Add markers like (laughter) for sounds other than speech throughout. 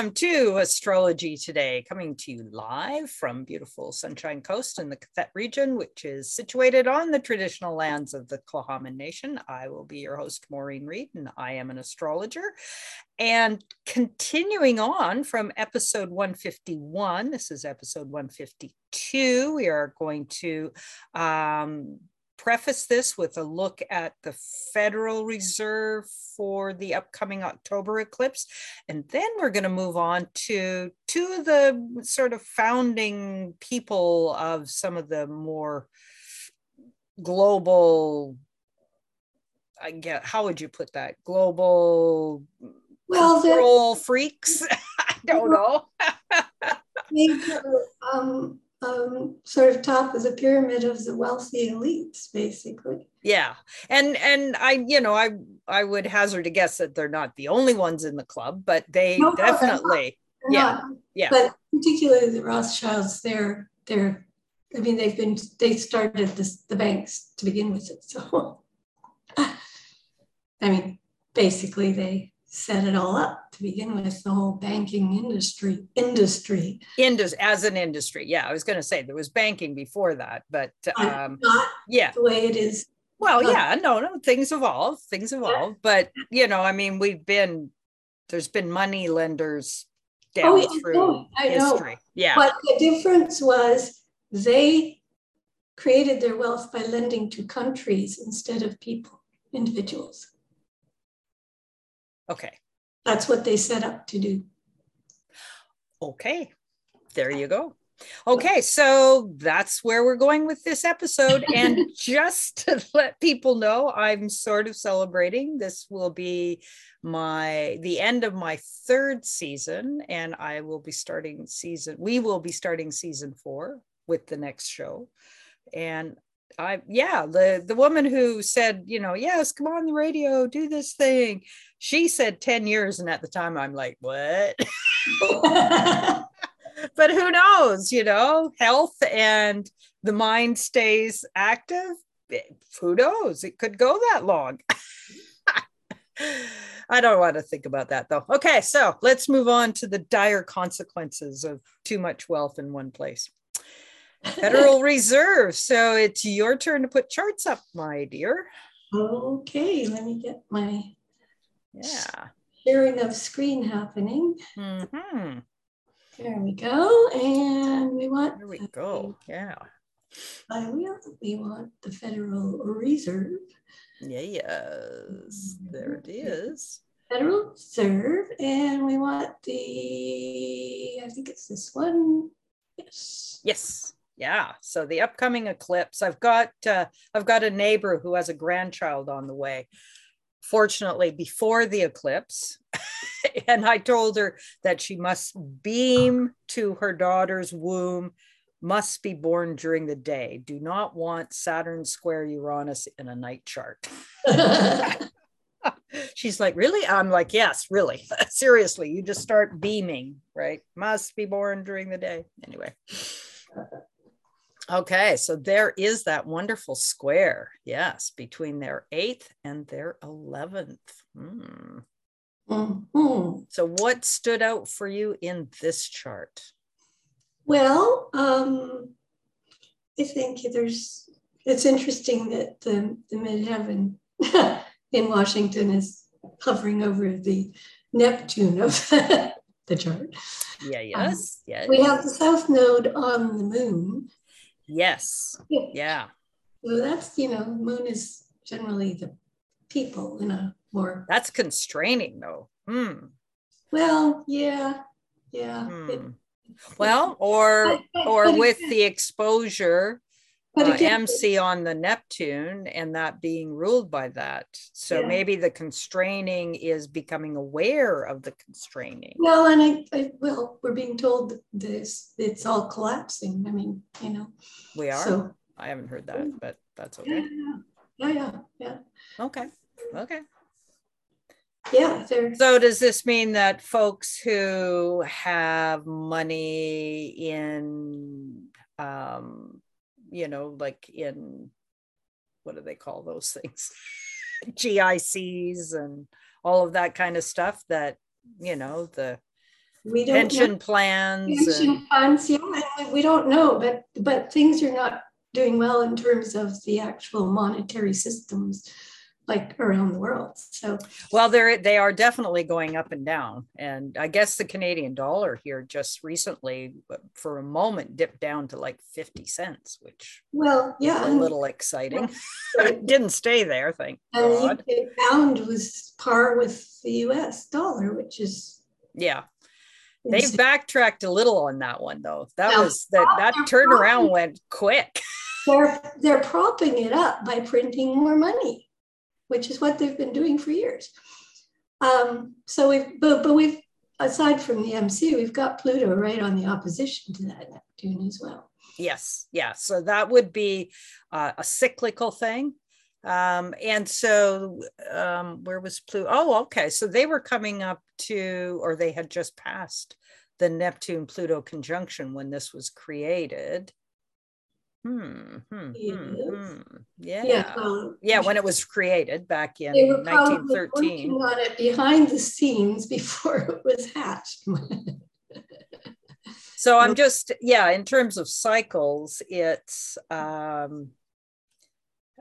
Welcome to Astrology Today, coming to you live from beautiful Sunshine Coast in the Qathet region, which is situated on the traditional lands of the Tla'amin Nation. I will be your host, Maureen Reed, and I am an astrologer. And continuing on from episode 151, this is episode 152, we are going to um, preface this with a look at the Federal Reserve for the upcoming October eclipse. And then we're going to move on to two of the sort of founding people of some of the more global, I get, how would you put that? Global well, control freaks? (laughs) I don't know. (laughs) major um, um, sort of top of the pyramid of the wealthy elites, basically. Yeah, and and I, you know, I I would hazard a guess that they're not the only ones in the club, but they no, definitely, they're. They're yeah, not. yeah. But particularly the Rothschilds, they're they're. I mean, they've been they started this, the banks to begin with it, so. (laughs) I mean, basically, they set it all up to begin with the whole banking industry industry Indus, as an industry yeah i was going to say there was banking before that but um not yeah the way it is well yeah no no things evolve things evolve yeah. but you know i mean we've been there's been money lenders down oh, yeah, through know, history know. yeah but the difference was they created their wealth by lending to countries instead of people individuals Okay. That's what they set up to do. Okay. There you go. Okay, so that's where we're going with this episode. (laughs) And just to let people know, I'm sort of celebrating. This will be my the end of my third season, and I will be starting season. We will be starting season four with the next show. And I yeah, the the woman who said, you know, yes, come on the radio, do this thing. She said 10 years and at the time I'm like, what? (laughs) (laughs) but who knows, you know, health and the mind stays active. Eh, who knows? It could go that long. (laughs) I don't want to think about that though. Okay, so let's move on to the dire consequences of too much wealth in one place. Federal (laughs) Reserve. So it's your turn to put charts up, my dear. Okay, let me get my yeah sharing of screen happening. Mm-hmm. There we go. And we want there we go. Yeah. we, we want the Federal Reserve. Yeah, yes. There it is. Federal Reserve. And we want the I think it's this one. Yes. Yes yeah so the upcoming eclipse i've got uh, i've got a neighbor who has a grandchild on the way. Fortunately before the eclipse (laughs) and i told her that she must beam to her daughter's womb must be born during the day. Do not want saturn square uranus in a night chart. (laughs) (laughs) She's like really? I'm like yes really. Seriously you just start beaming right? Must be born during the day. Anyway Okay, so there is that wonderful square, yes, between their eighth and their 11th. Mm. Mm-hmm. So, what stood out for you in this chart? Well, um, I think there's, it's interesting that the, the midheaven (laughs) in Washington is hovering over the Neptune of (laughs) the chart. Yeah, yes, um, yes. We have the south node on the moon, Yes. Yeah. So that's, you know, moon is generally the people in a more. That's constraining though. Hmm. Well, yeah. Yeah. Hmm. It, well, or or with the exposure uh, MC on the Neptune and that being ruled by that. So yeah. maybe the constraining is becoming aware of the constraining. Well, and I, I well, we're being told this it's all collapsing. I mean, you know. We are. So, I haven't heard that, but that's okay. Yeah, yeah, yeah. yeah. Okay. Okay. Yeah. So does this mean that folks who have money in um you know, like in what do they call those things? (laughs) GICs and all of that kind of stuff that, you know, the we don't pension know. plans. pension and- funds, yeah, we don't know, but but things are not doing well in terms of the actual monetary systems like around the world. So well, they're they are definitely going up and down, and I guess the Canadian dollar here just recently, uh, for a moment, dipped down to like fifty cents, which well, yeah, a little exciting. (laughs) and Didn't stay there, thank the God. UK pound was par with the US dollar, which is Yeah, they've backtracked a little on that one though. That Now, was that that turnaround went quick. (laughs) they're they're propping it up by printing more money, which is what they've been doing for years. Um, so we've but, but we've aside from the MC, we've got Pluto right on the opposition to that Neptune as well. Yes, yeah. So that would be uh, a cyclical thing. Um, and so um, where was Pluto? Oh, okay. So they were coming up to, or they had just passed the Neptune Pluto conjunction when this was created. Hmm. hmm, hmm, hmm. Yeah. Yeah, Yeah. when it was created back in they were 1913. working on it behind the scenes before (laughs) it was hatched. (laughs) So I'm just, yeah, in terms of cycles, it's um,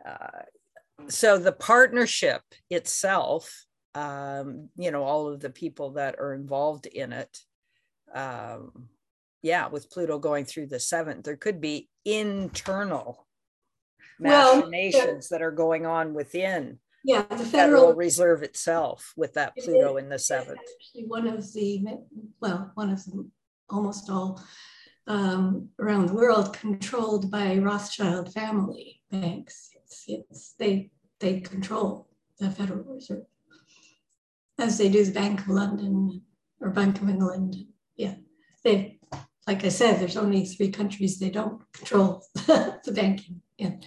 uh, so the partnership itself, um, you know, all of the people that are involved in it, um, yeah, with Pluto going through the seventh, there could be internal Well, machinations that are going on within yeah, the Federal federal Reserve itself with that Pluto is- in the seventh. actually one of the well, one of them, almost all um, around the world, controlled by Rothschild family banks. It's, it's they they control the Federal Reserve, as they do the Bank of London or Bank of England. Yeah, they like I said, there's only three countries they don't control (laughs) the banking in.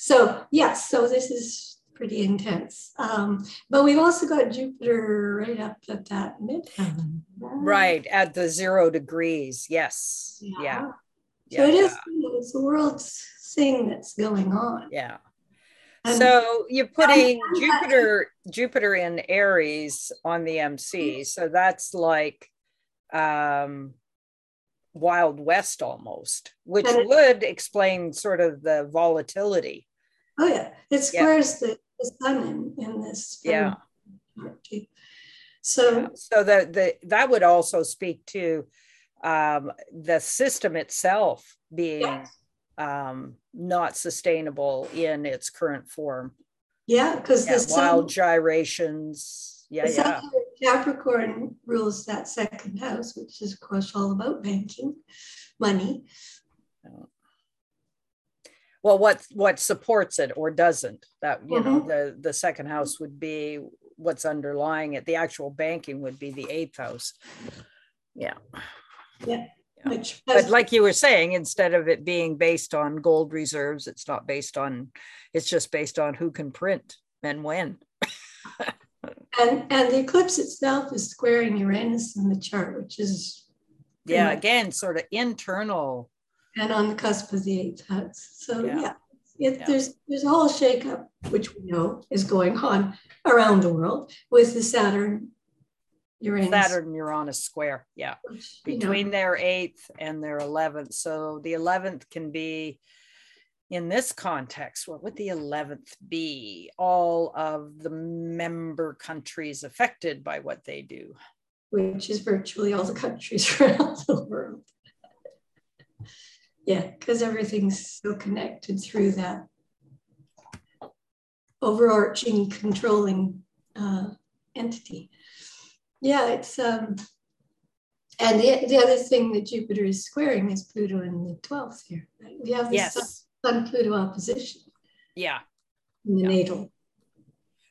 So yes, so this is pretty intense. Um, but we've also got Jupiter right up at that midheaven. Right at the zero degrees. Yes. Yeah. So it is, you know, it's the world's thing that's going on. Yeah. And- So you're putting Jupiter Jupiter in Aries on the MC. So that's like um Wild West almost, which it- would explain sort of the volatility. Oh yeah, it squares the, the sun in, in this. Yeah. chart too. So So that the that would also speak to um the system itself being um not sustainable in its current form. yeah, because Yeah, the sun, wild gyrations. Yeah, the yeah. Capricorn rules that second house, which is of course all about banking, money. well what what supports it or doesn't that you know Mhm. the the second house would be what's underlying it the actual banking would be the eighth house yeah Yeah. Which but like you were saying instead of it being based on gold reserves it's not based on it's just based on who can print and when (laughs) and and the eclipse itself is squaring Uranus in the chart, which is yeah much. again sort of internal and on the cusp of the eighth house. So Yeah. yeah, it, Yeah. there's there's a whole shakeup which we know is going on around the world with the Saturn Uranus. saturn uranus square yeah which, you know, between their eighth and their 11th. So the 11th can be, in this context, what would the 11th be? All of the member countries affected by what they do. which is virtually all the countries (laughs) around the world. yeah, because everything's so connected through that overarching controlling uh, entity. Yeah, it's um, and the, the other thing that Jupiter is squaring is Pluto in the 12th here. Right? We have this Yes. Sun Pluto opposition Yeah. in the Yeah. natal.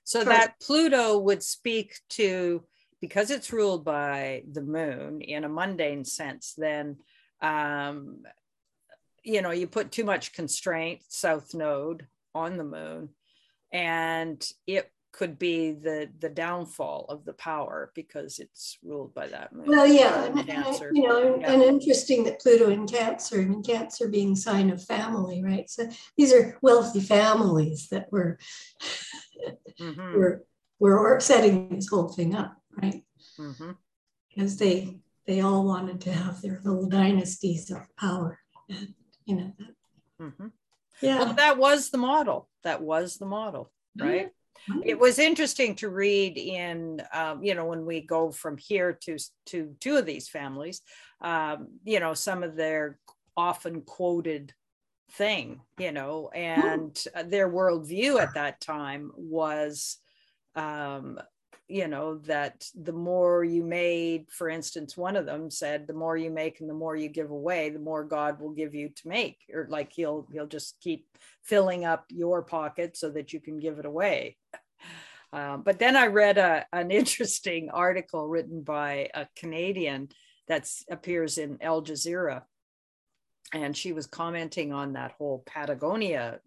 So that Pluto would speak to, because it's ruled by the moon in a mundane sense, then, um, you know, you put too much constraint, south node on the moon, and it could be the the downfall of the power because it's ruled by that moon. Well, yeah, and, Cancer. you know, and, Yeah. and interesting that Pluto in Cancer, I mean, Cancer being sign of family, right? So these are wealthy families that were Mhm, were were setting this whole thing up, right? mhm. Because they they all wanted to have their little dynasties of power. And, you know, that, Mhm. yeah. Well, that was the model. That was the model, right? It was interesting to read in, um, you know, when we go from here to to two of these families, um, you know, some of their often quoted thing, you know, and their worldview at that time was, um, you know, that the more you made, for instance, one of them said, the more you make and the more you give away, the more God will give you to make, or like he'll he'll just keep filling up your pocket so that you can give it away. Um, but then I read a, an (laughs) interesting article written by a Canadian that appears in Al Jazeera. And she was commenting on that whole Patagonia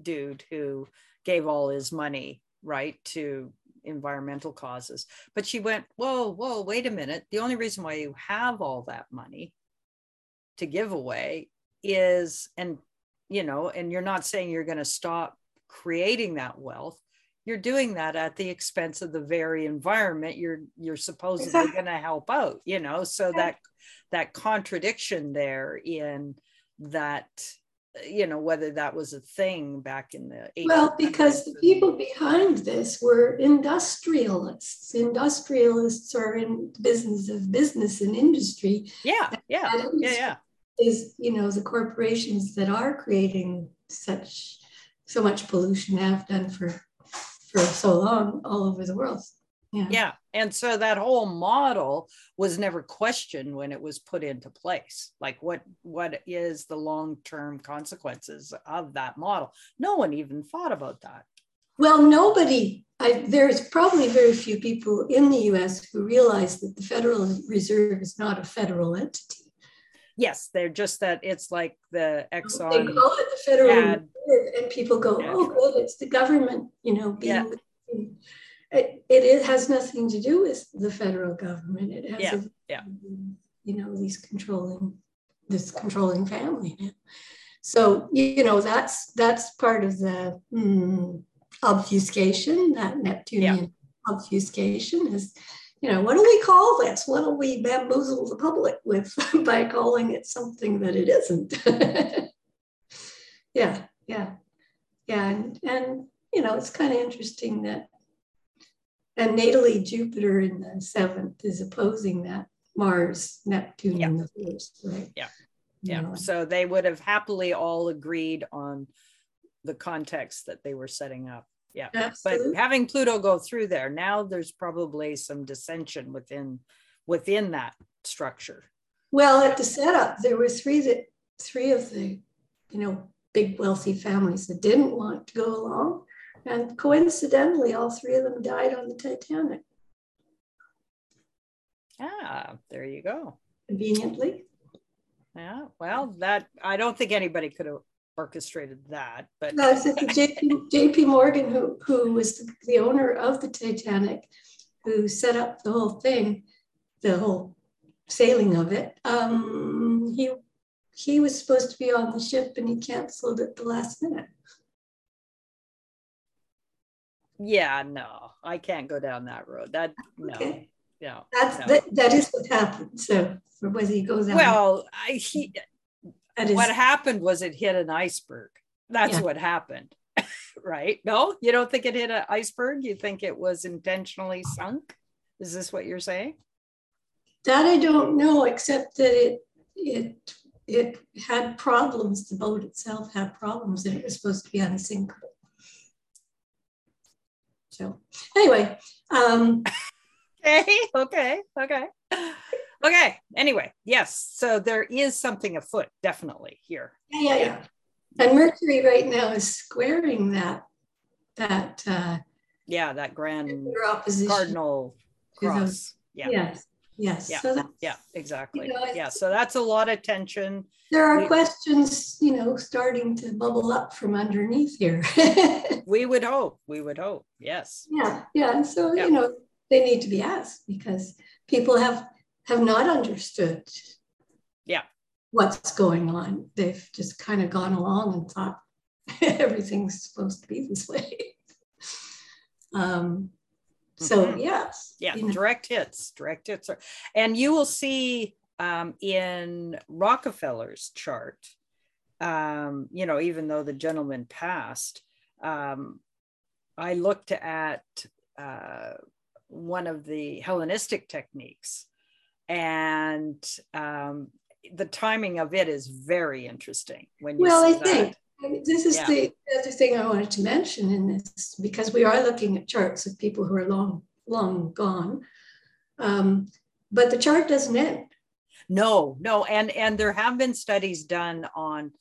dude who gave all his money, right, to environmental causes. But she went, Whoa, whoa, wait a minute. The only reason why you have all that money to give away is, and, you know, and you're not saying you're going to stop creating that wealth you're doing that at the expense of the very environment you're you're supposedly Exactly. going to help out you know so that that contradiction there in that you know whether that was a thing back in the Well, because the people behind this were industrialists. Industrialists are in business of business and industry. yeah yeah yeah yeah Is you know the corporations that are creating such so much pollution have done for for so long all over the world. Yeah. yeah and so that whole model was never questioned when it was put into place like what what is the long-term consequences of that model no one even thought about that Well, nobody, I, there's probably very few people in the US who realize that the Federal Reserve is not a federal entity. yes they're just that it's like the Exxon. They call it the Federal and people go, Yeah. oh, good, it's the government, you know, being. Yeah. It, it, it has nothing to do with the federal government. It has, Yeah, a- yeah. you know, these controlling, this controlling family now. So, you know, that's, that's part of the hmm, obfuscation, that Neptunian obfuscation is, you know, what do we call this? What do we bamboozle the public with (laughs) by calling it something that it isn't? (laughs) yeah, yeah, yeah. And, and you know, it's kind of interesting that, and natally Jupiter in the seventh is opposing that Mars, Neptune Yeah. in the first, right? Yeah. You yeah know, so they would have happily all agreed on the context that they were setting up yeah but having pluto go through there now there's probably some dissension within within that structure Well, at the setup, there were three that three of the, you know, big wealthy families that didn't want to go along. And coincidentally, all three of them died on the Titanic, ah there you go conveniently. yeah well that i don't think anybody could have orchestrated that but No, it's JP, JP Morgan, who, who was the owner of the Titanic, who set up the whole thing, the whole sailing of it. Um, he he was supposed to be on the ship and he canceled at the last minute. yeah no i can't go down that road that no Okay. no That's no. that, that is what happened. So whether he goes out, well i he that is what happened was it hit an iceberg that's Yeah. what happened (laughs) right no you don't think it hit an iceberg you think it was intentionally sunk is this what you're saying that I don't know, except that it it it had problems. The boat itself had problems, and it was supposed to be unsinkable. So anyway, um, (laughs) okay okay okay okay anyway yes so there is something afoot definitely here yeah, yeah, yeah. And Mercury right now is squaring that that uh, yeah that grand opposition. cardinal to those- cross yeah Yes, yes. Yeah, So yeah exactly You know, yeah so that's a lot of tension there are We- questions, you know, starting to bubble up from underneath here. (laughs) we would hope we would hope yes Yeah, yeah. And so, Yeah. you know, they need to be asked because people have have not understood Yeah. what's going on. They've just kind of gone along and thought (laughs) everything's supposed to be this way. (laughs) Um, So mm-hmm. yes, yeah, you know. direct hits, direct hits, are, and you will see um, in Rockefeller's chart. Um, you know, even though the gentleman passed, um, I looked at uh, one of the Hellenistic techniques, and um, the timing of it is very interesting. When you well, I that. think this is yeah. the other thing I wanted to mention in this because we are looking at charts of people who are long, long gone, um, but the chart doesn't end. No, no, and and there have been studies done on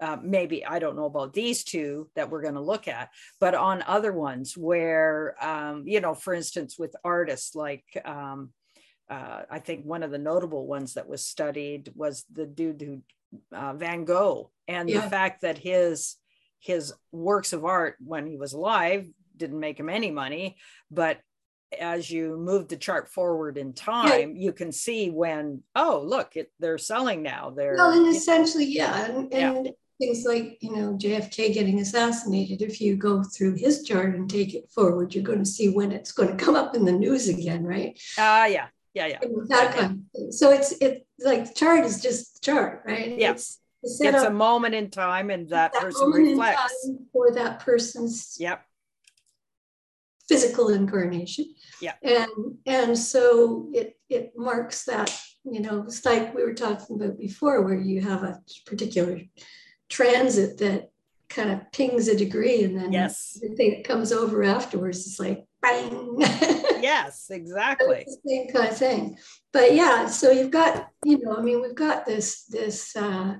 uh, maybe I don't know about these two that we're going to look at, but on other ones where um, you know, for instance, with artists like um, uh, I think one of the notable ones that was studied was the dude who uh, Van Gogh, and yeah. the fact that his his works of art when he was alive didn't make him any money, but as you move the chart forward in time, yeah. you can see when oh look, it, they're selling now. They're well, and essentially, yeah, and, and yeah. things like you know JFK getting assassinated. If you go through his chart and take it forward, you're going to see when it's going to come up in the news again, right? Ah, uh, yeah, yeah, yeah. that kind of thing. So it's it like the chart is just chart, right? Yes. It's, it's, it's a moment in time and that, that person reflects for that person's yep. physical incarnation. Yeah. And and so it it marks that, you know, it's like we were talking about before, where you have a particular transit that kind of pings a degree and then yes. the thing that comes over afterwards is like bang. (laughs) yes, exactly. same kind of thing. But yeah, so you've got, you know, I mean, we've got this this uh,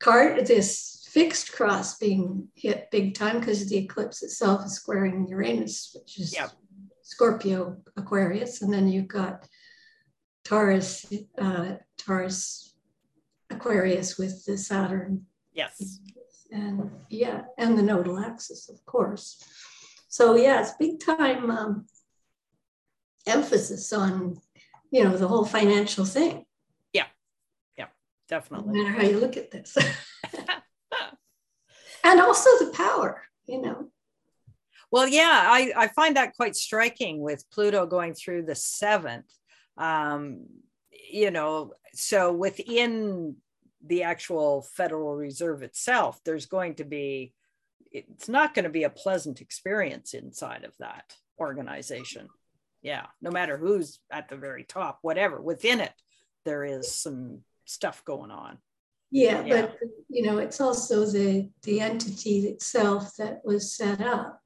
card, this fixed cross being hit big time because the eclipse itself is squaring Uranus, which is yep. Scorpio Aquarius, and then you've got Taurus, uh, Taurus Aquarius with the Saturn. Yes. And yeah, and the nodal axis, of course. So yeah, it's big time um, emphasis on, you know, the whole financial thing. Yeah, yeah, definitely. No matter how you look at this, (laughs) and also the power, you know. Well, yeah, I, I find that quite striking with Pluto going through the seventh. Um, you know, so within the actual Federal Reserve itself, there's going to be it's not going to be a pleasant experience inside of that organization. Yeah, no matter who's at the very top, whatever within it, there is some stuff going on. Yeah, yeah. but you know, it's also the the entity itself that was set up.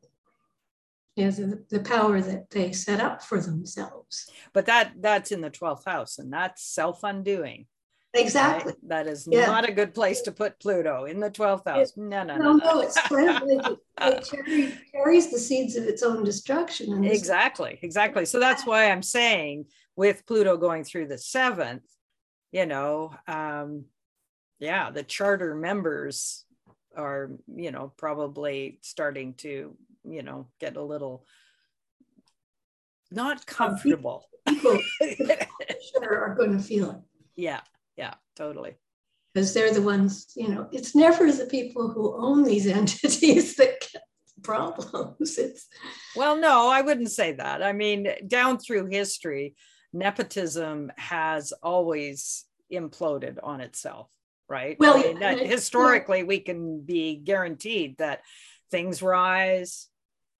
Yeah, the, the power that they set up for themselves. But that that's in the 12th house, and that's self-undoing. Exactly. Right? That is yeah. not a good place to put Pluto in the 12th house. no, no, no. No, no, it's it, it (laughs) carries, carries the seeds of its own destruction. Exactly, exactly. So that's why I'm saying with Pluto going through the seventh, you know, um, yeah, the charter members are, you know, probably starting to, you know, get a little not comfortable. People, (laughs) people sure are going to feel it. Yeah, yeah, totally. Because they're the ones, you know, it's never the people who own these (laughs) entities that get problems. It's well, no, I wouldn't say that. I mean, down through history, nepotism has always imploded on itself, right? Well, I mean, historically, well, we can be guaranteed that things rise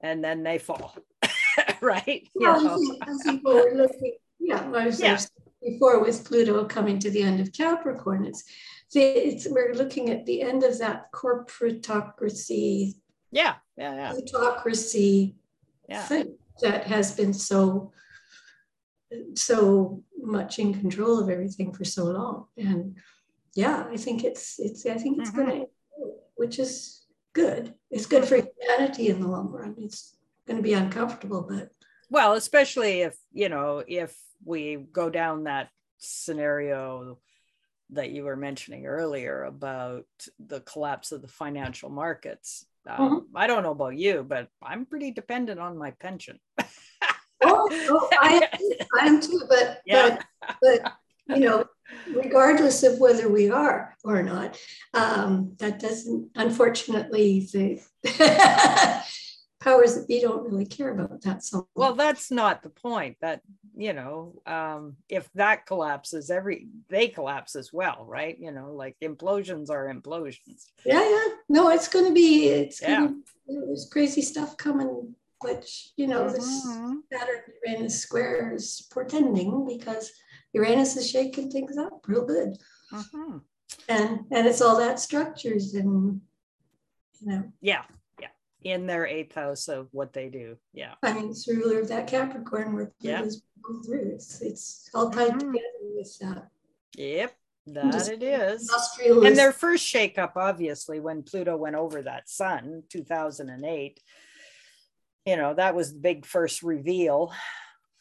and then they fall, (laughs) right? Well, I think, I think looking, yeah, yeah before with Pluto coming to the end of Capricorn. It's, it's we're looking at the end of that corporatocracy. Yeah, yeah, yeah. Plutocracy yeah. thing that has been so so much in control of everything for so long. And yeah, I think it's it's I think it's mm-hmm. gonna which is good. It's good for humanity in the long run. It's gonna be uncomfortable, but well, especially if you know if we go down that scenario that you were mentioning earlier about the collapse of the financial markets. Um, mm-hmm. I don't know about you, but I'm pretty dependent on my pension. (laughs) oh, oh, I, I am too, but, (laughs) yeah. but, but, you know, regardless of whether we are or not, um, that doesn't, unfortunately, the (laughs) powers that be don't really care about that so well that's not the point that you know um if that collapses every they collapse as well right? You know like implosions are implosions. Yeah yeah. No it's going to be it's yeah. gonna, there's crazy stuff coming which you know mm-hmm. this saturn uranus square is portending because uranus is shaking things up real good. Mm-hmm. and and it's all that structures and you know. Yeah in their eighth house of what they do. Yeah. I mean, it's ruler of that Capricorn where Pluto's yeah. through. It's, it's all tied mm-hmm. together with that. Yep. That it is. And their first shakeup, obviously, when Pluto went over that sun, 2008, you know, that was the big first reveal.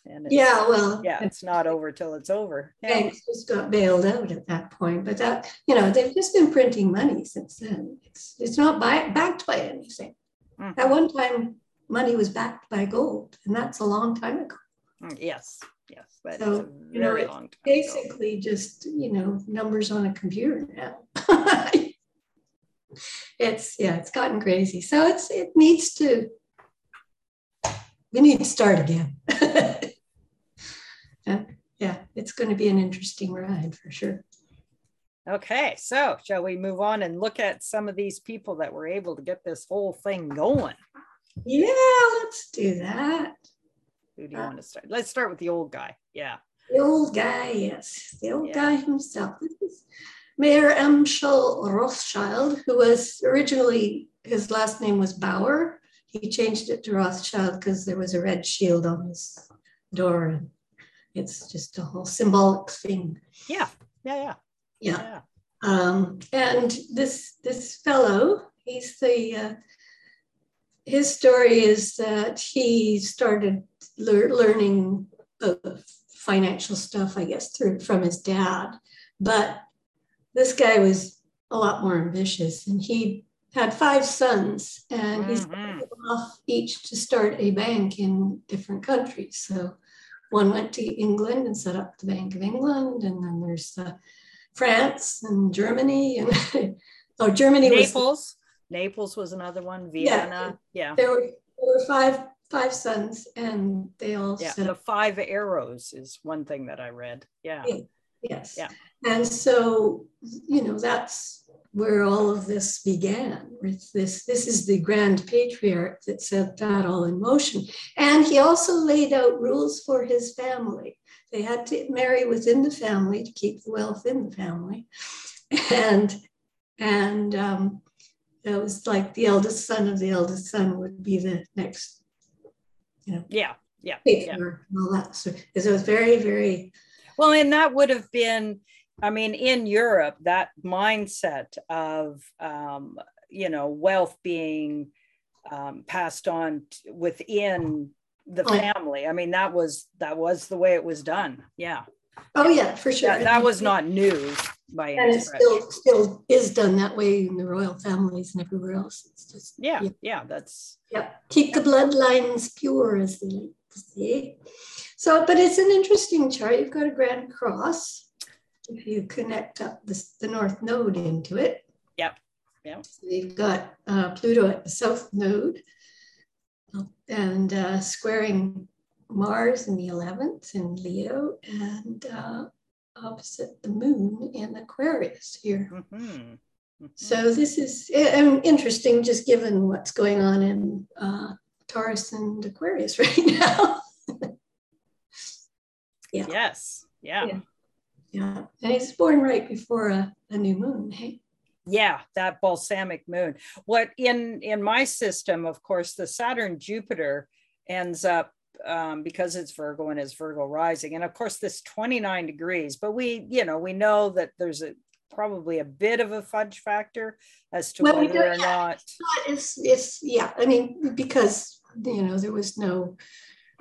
And yeah, well, yeah, it's not over till it's over. Yeah. Banks just got bailed out at that point, but that you know they've just been printing money since then. It's it's not by, backed by anything. Mm-hmm. At one time, money was backed by gold, and that's a long time ago. Mm, yes, yes, that so, you know, time. Basically, ago. just you know, numbers on a computer now. (laughs) it's yeah, it's gotten crazy. So it's it needs to. We need to start again. (laughs) yeah, it's going to be an interesting ride for sure. Okay, so shall we move on and look at some of these people that were able to get this whole thing going? Yeah, let's do that. Who do you uh, want to start? Let's start with the old guy. Yeah. The old guy, yes. The old yeah. guy himself. This is Mayer Amschel Rothschild, who was originally, his last name was Bauer. He changed it to Rothschild because there was a red shield on his door. And it's just a whole symbolic thing. Yeah, yeah, yeah. Yeah. yeah. Um, and this this fellow, he's the uh, his story is that he started le- learning uh, financial stuff, I guess, through from his dad. But this guy was a lot more ambitious, and he had five sons, and he's mm-hmm. off each to start a bank in different countries. So one went to England and set up the Bank of England, and then there's the France and Germany and (laughs) oh Germany Naples. Was, Naples was another one. Vienna. Yeah. yeah. There, were, there were five five sons and they all yeah the five arrows is one thing that I read. Yeah. Yes. Yeah. And so you know that's where all of this began. It's this, this is the grand patriarch that set that all in motion. And he also laid out rules for his family. They had to marry within the family to keep the wealth in the family. And and um, it was like the eldest son of the eldest son would be the next, you know. Yeah, yeah, yeah. All that. So it was very, very well, and that would have been, I mean, in Europe, that mindset of um, you know wealth being um, passed on t- within the family. I mean, that was that was the way it was done. Yeah. Oh yeah, for sure. That, that was not new by and it still still is done that way in the royal families and everywhere else. It's just yeah, yeah, yeah that's yeah. Keep the bloodlines pure, as they like to say. So, but it's an interesting chart. You've got a grand cross. If you connect up this, the north node into it. Yep. Yeah. So you've got uh, Pluto at the south node and uh, squaring Mars in the 11th in Leo and uh, opposite the moon in Aquarius here. Mm-hmm. Mm-hmm. So this is um, interesting just given what's going on in uh, Taurus and Aquarius (laughs) right now. (laughs) yeah. Yes. Yeah. yeah. yeah. And he's born right before a, a new moon. Hey yeah that balsamic moon. What in in my system of course the saturn jupiter ends up um, because it's virgo and it's virgo rising and of course this 29 degrees but we you know we know that there's a probably a bit of a fudge factor as to well, whether or yeah, not it's, it's yeah i mean because you know there was no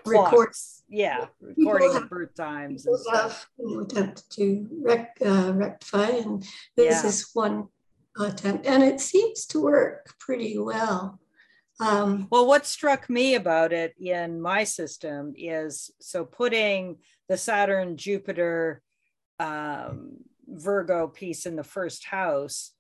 records yeah recording have, birth times and have, you know, attempted to rec, uh, rectify and this yeah. is one attempt, and it seems to work pretty well. Um, well, what struck me about it in my system is so putting the Saturn Jupiter um, Virgo piece in the first house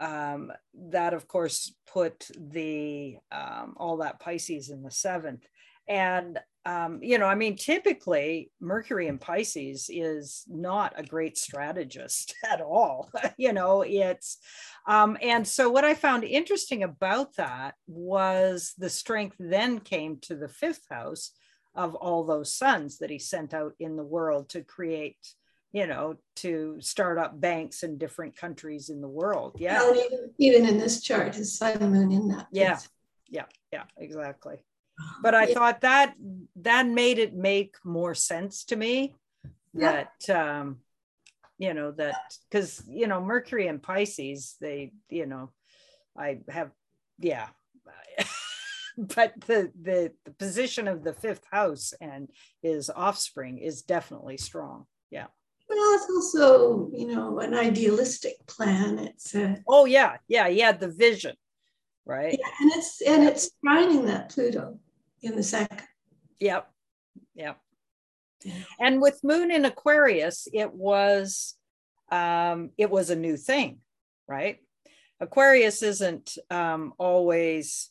um, that of course put the um, all that Pisces in the seventh. And um, you know, I mean, typically Mercury in Pisces is not a great strategist (laughs) at all. (laughs) you know, it's um, and so what I found interesting about that was the strength then came to the fifth house of all those sons that he sent out in the world to create you know, to start up banks in different countries in the world. Yeah. Well, even, even, in this chart, his sun moon in that. Yeah. Yeah. Yeah. Exactly. But I yeah. thought that that made it make more sense to me yeah. that, um, you know, that because, you know, Mercury and Pisces, they, you know, I have, yeah. (laughs) but the, the the position of the fifth house and his offspring is definitely strong. Yeah. Well, it's also, you know, an idealistic plan. It's oh yeah, yeah, yeah, the vision, right? Yeah, and it's and it's trining that Pluto in the second. Yep, yep. Yeah. And with Moon in Aquarius, it was um, it was a new thing, right? Aquarius isn't um, always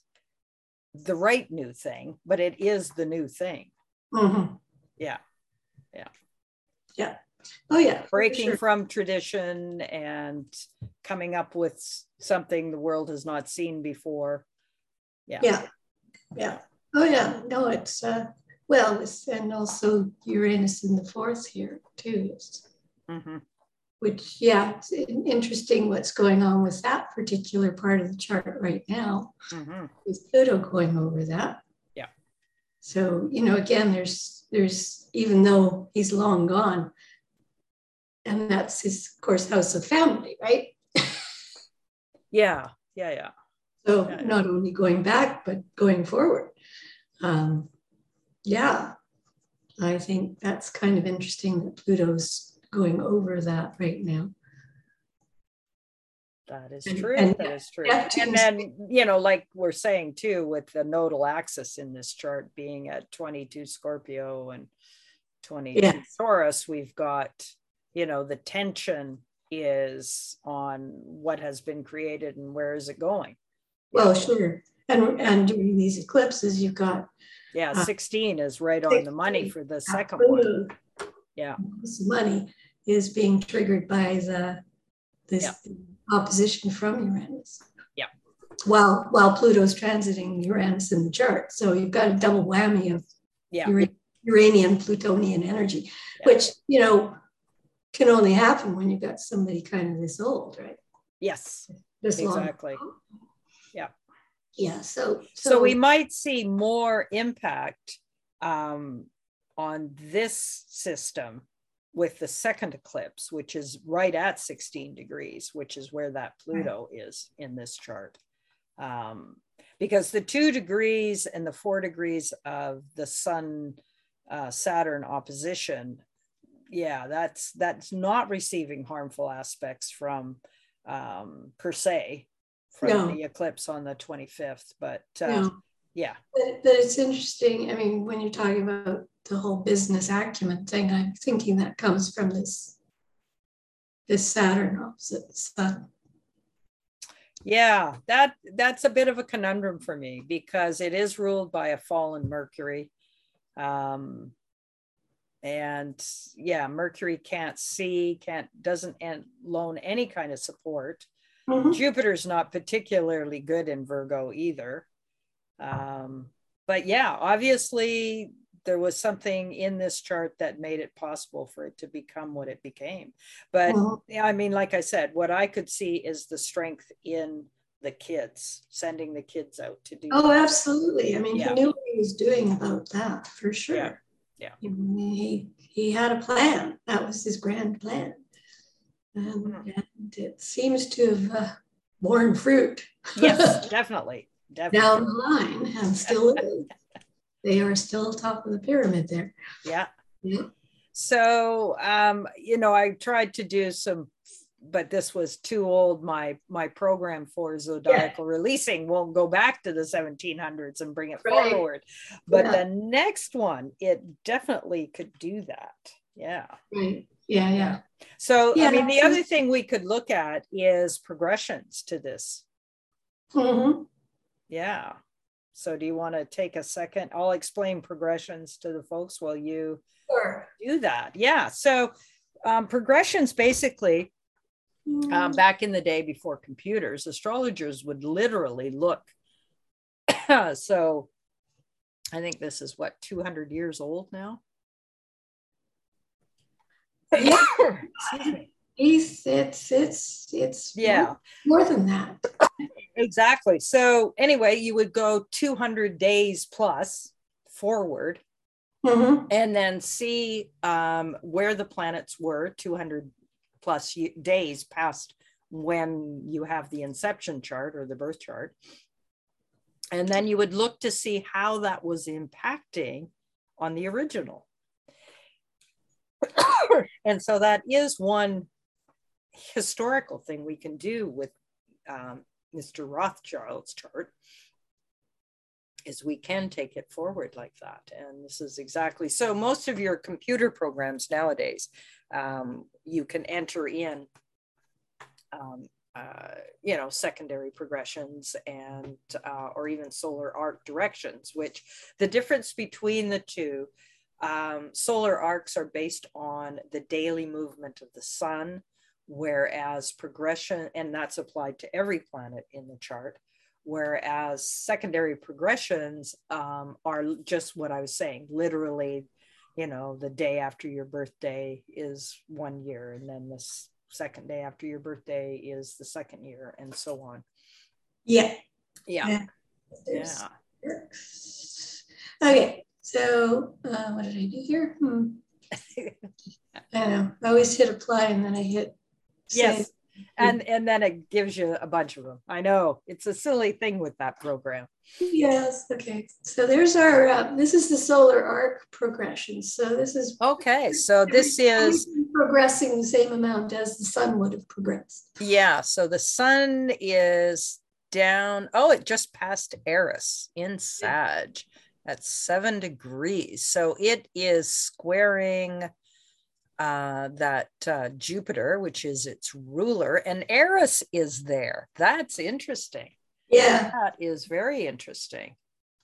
the right new thing, but it is the new thing. Mm-hmm. Yeah, yeah, yeah. Oh yeah. Breaking sure. from tradition and coming up with something the world has not seen before. Yeah. Yeah. Yeah. Oh yeah. No, it's uh well, it's, and also Uranus in the fourth here too. Mm-hmm. Which, yeah, it's interesting what's going on with that particular part of the chart right now, mm-hmm. with Pluto going over that. Yeah. So you know, again, there's there's even though he's long gone, and that's his of course house of family right (laughs) yeah yeah yeah so not only going back but going forward um, yeah i think that's kind of interesting that pluto's going over that right now that is true. And, that is true. And then, you know, like we're saying too, with the nodal axis in this chart being at 22 Scorpio and 22 yeah. Taurus, we've got you know the tension is on what has been created and where is it going well sure and and during these eclipses you've got yeah uh, 16 is right 16, on the money for the second one yeah this money is being triggered by the this yeah. opposition from uranus yeah while while pluto's transiting uranus in the chart so you've got a double whammy of yeah. uranian plutonian energy yeah. which you know can only happen when you've got somebody kind of this old, right? Yes, this exactly. Long. Yeah. Yeah. So, so, so we might see more impact um, on this system with the second eclipse, which is right at 16 degrees, which is where that Pluto right. is in this chart. Um, because the two degrees and the four degrees of the Sun uh, Saturn opposition yeah, that's that's not receiving harmful aspects from um, per se from no. the eclipse on the 25th. But uh, no. yeah. But, but it's interesting. I mean, when you're talking about the whole business acumen thing, I'm thinking that comes from this this Saturn opposite the Sun. Yeah, that that's a bit of a conundrum for me because it is ruled by a fallen Mercury. Um, and yeah mercury can't see can't doesn't and loan any kind of support mm-hmm. jupiter's not particularly good in virgo either um, but yeah obviously there was something in this chart that made it possible for it to become what it became but mm-hmm. yeah i mean like i said what i could see is the strength in the kids sending the kids out to do oh that. absolutely i mean yeah. he knew what he was doing about that for sure yeah yeah. He, he had a plan. That was his grand plan. And, mm. and it seems to have uh, borne fruit. yes, (laughs) definitely. Definitely. Down the line, and still (laughs) they are still top of the pyramid there. Yeah. yeah. So, um, you know, I tried to do some but this was too old. My my program for zodiacal yeah. releasing won't go back to the 1700s and bring it right. forward. But yeah. the next one, it definitely could do that. Yeah. Right. Yeah, yeah. So, Yeah, I mean, the other thing we could look at is progressions to this. Mhm. Yeah. So, do you want to take a second? I'll explain progressions to the folks while you Sure. do that. Yeah. So, um, progressions basically, um, back in the day before computers, astrologers would literally look. (clears throat) so, I think this is what, 200 years old now? Yeah. Excuse me. It's it's it's it's Yeah. more, more than that. Exactly. So anyway, you would go 200 days plus forward Mhm. and then see um, where the planets were 200 plus days past when you have the inception chart or the birth chart. And then you would look to see how that was impacting on the original. And so that is one historical thing we can do with um, Mr. Rothschild's chart is we can take it forward like that. And this is exactly so. Most of your computer programs nowadays, um, you can enter in, um, uh, you know, secondary progressions and uh, or even solar arc directions. Which the difference between the two, um, solar arcs are based on the daily movement of the sun, whereas progression, and that's applied to every planet in the chart whereas secondary progressions um, are just what I was saying, literally, you know, the day after your birthday is one year, and then the second day after your birthday is the second year, and so on. Yeah. Yeah, Yeah. Yeah. Okay, so uh, what did I do here? Hmm. (laughs) I don't know. I always hit apply and then I hit yes, and and then it gives you a bunch of them. I know it's a silly thing with that program. Yes. Okay. So there's our. Uh, this is the solar arc progression. So this is Okay, so this is progressing the same amount as the sun would have progressed. Yeah, so the sun is down. Oh, it just passed Eris in Sag at seven degrees. So it is squaring uh, that uh, Jupiter, which is its ruler, and Eris is there. That's interesting. Yeah. That is very interesting.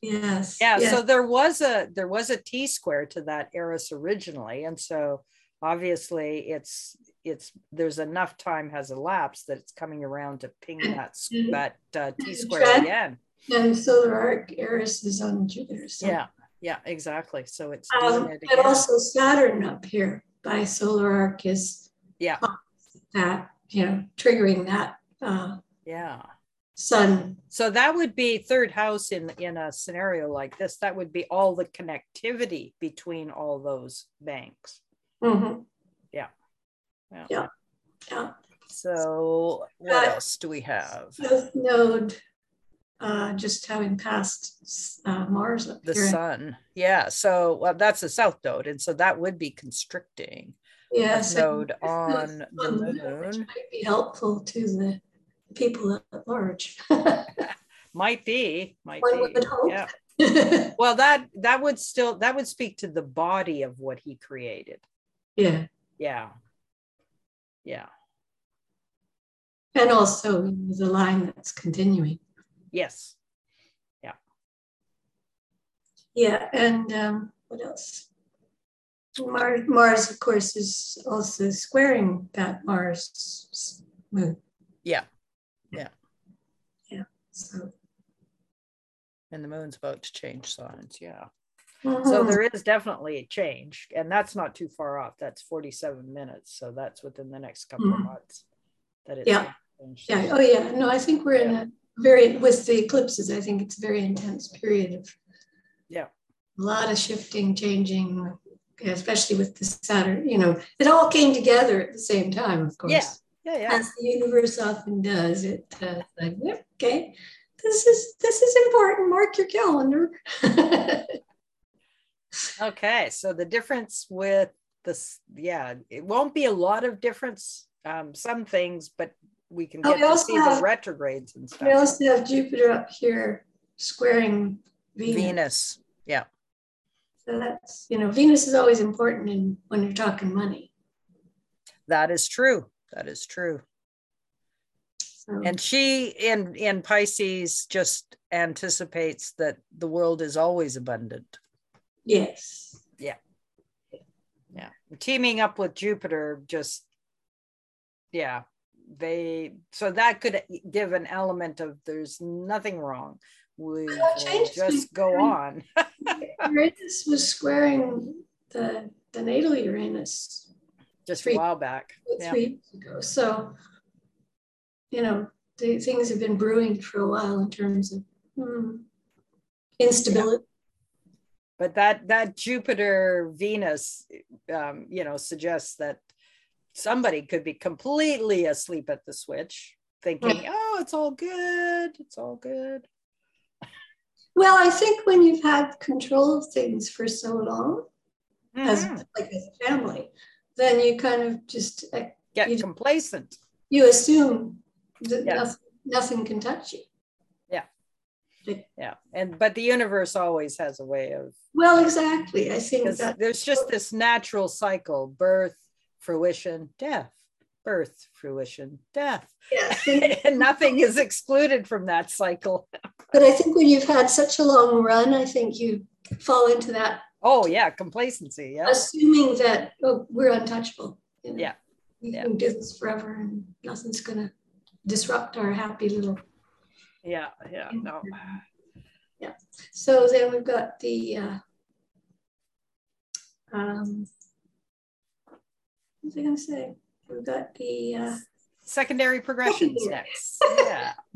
Yes. Yeah, yes. so there was a there was a T square to that Eris originally, and so obviously it's it's there's enough time has elapsed that it's coming around to ping that Mhm. that uh, T square again. And solar arc Eris is on Jupiter. So. Yeah, yeah, exactly. So it's Um, it and also Saturn up here by solar arc is Yeah. that you know triggering that uh, yeah. sun. So that would be third house in in a scenario like this. That would be all the connectivity between all those banks. Mhm. Yeah. Yeah. Yeah. So what Uh, else do we have? South node uh, just having passed uh, Mars up the here. sun yeah so well that's the south node and so that would be constricting so node on the on which moon might be helpful to the people at large. (laughs) might be might One be would hope. yeah yeah. (laughs) well that that would still that would speak to the body of what he created Yeah. yeah yeah And also the line that's continuing. Yes Yeah, Yeah. and um, what else? Mars, Mars, of course, is also squaring that Mars moon. Yeah. Yeah. Yeah. So, and the moon's about to change signs yeah so Mhm. there is definitely a change and that's not too far off that's 47 minutes so that's within the next couple of Mhm. months that it's Yeah. yeah. Oh, yeah. No, I think we're in a very with the eclipses. I think it's a very intense period of Yeah. a lot of shifting, changing, especially with the Saturn. You know, it all came together at the same time, of course. Yeah. yeah yeah as the universe often does. It uh, like okay, this is this is important. Mark your calendar. (laughs) Okay, so the difference with this, yeah, it won't be a lot of difference. Um, some things, but we can Oh, get we to also see the have- retrogrades and stuff. we also have Jupiter up here squaring Venus. Venus, yeah, So that's you know Venus is always important in when you're talking money. That is true. That is true. So, And she in in Pisces just anticipates that the world is always abundant. yes. Yeah. Yeah. Teaming up with Jupiter just yeah, they so that could give an element of there's nothing wrong. We just go on. (laughs) Uranus was squaring the the natal Uranus just a while back. Yeah. three years ago. So, you know, the things have been brewing for a while in terms of hmm, instability. but that that jupiter venus um, you know suggests that somebody could be completely asleep at the switch thinking oh it's all good it's all good Well, I think when you've had control of things for so long, as Mhm. like as a family, then you kind of just uh, get you- complacent you assume that Yeah. nothing, nothing can touch you. yeah Yeah. and but the universe always has a way of Well, exactly. I think that there's just this natural cycle birth fruition death birth fruition death yeah, (laughs) and nothing is excluded from that cycle but I think when you've had such a long run, I think you fall into that oh yeah complacency yeah assuming that oh, we're untouchable. you know. Yeah. We Yeah. can do this forever and nothing's gonna disrupt our happy little. yeah yeah no Yeah. So then we've got the uh, um, was I gonna say? We've got the uh, secondary progressions Secondary. next. (laughs)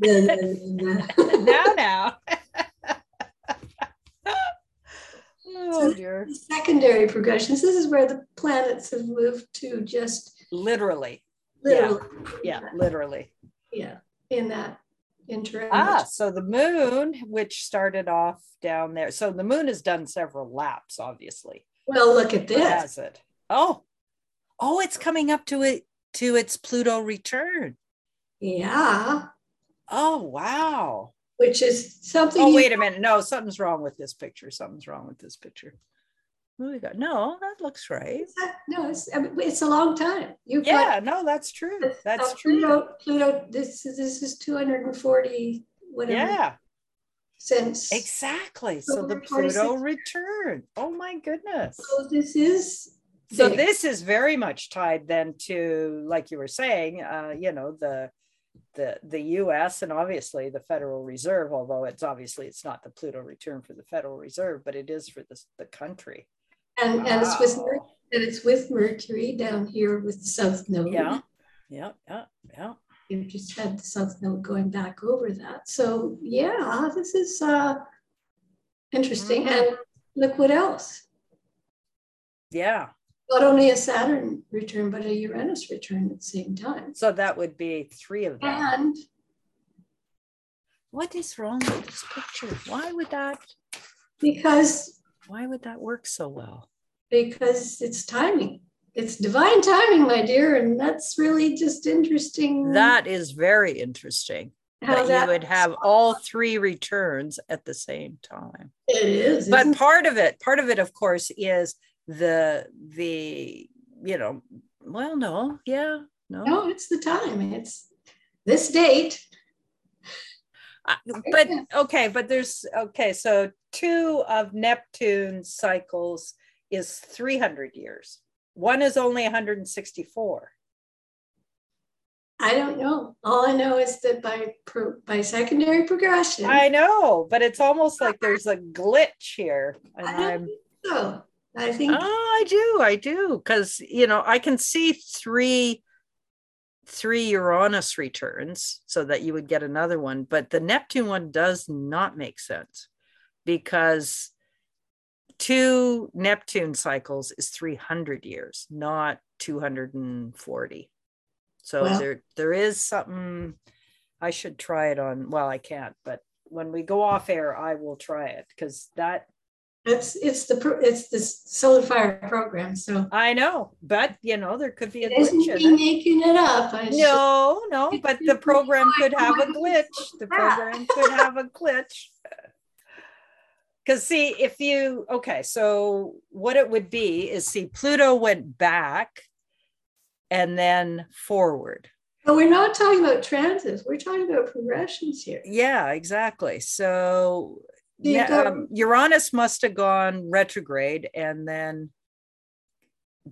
Yeah. (laughs) now, now. (laughs) oh dear. secondary progressions. This is where the planets have moved to just Literally. literally, Yeah, literally. yeah, in that interim. Ah, so the moon, which started off down there. So the moon has done several laps, obviously. well, look at this. Has it? Oh, oh, it's coming up to it to its Pluto return. Yeah, Oh, wow. which is something. Oh, wait a minute. No, something's wrong with this picture. Something's wrong with this picture. What we got? No, that looks right. No, it's, it's a long time. Got Yeah, no, that's true. That's uh, true. Pluto, Pluto, this is this is 240 whatever Yeah, since. exactly. So the Over 46. Pluto return. Oh my goodness. So this is So this is very much tied then to, like you were saying, uh, you know, the the the U.S. and obviously the Federal Reserve. Although it's obviously it's not the Pluto return for the Federal Reserve, but it is for the the country. and, and it's with Wow. Mer- and it's with Mercury down here with the South Node. Yeah, yeah, yeah, yeah. You've just had the South Node going back over that. So yeah, this is uh interesting. Mhm. And look what else. Yeah. Not only a Saturn return, but a Uranus return at the same time. So that would be three of them. And What is wrong with this picture? Why would that? because Why would that work so well? because it's timing. It's divine timing, my dear, and that's really just interesting. That is very interesting. how that you would have all three returns at the same time. it is. But isn't part of it, part of it, of course, is the the you know, well, no, yeah, no, no, it's the time. It's this date. I- (laughs) but okay, but there's okay, so two of Neptune's cycles is 300 years. One is only 164. I don't know. All I know is that by pro, by secondary progression, I know, but it's almost like there's a glitch here. And I think so. I think Oh, I do, I do, because you know I can see three, three Uranus returns, so that you would get another one. But the Neptune one does not make sense because two Neptune cycles is three hundred years, not two hundred and forty. So Well- there, there is something. I should try it on. Well, I can't, but when we go off air, I will try it because that it's it's the it's the solar fire program. So I know, but you know, there could be a it isn't glitch in it. making it up. I should- No, no, but the program could have a glitch. (laughs) The program could have a glitch. Because see, if you okay, so what it would be is see, Pluto went back and then forward. But we're not talking about transits. We're talking about progressions here. Yeah, exactly. So You Ne- go- um, Uranus must have gone retrograde and then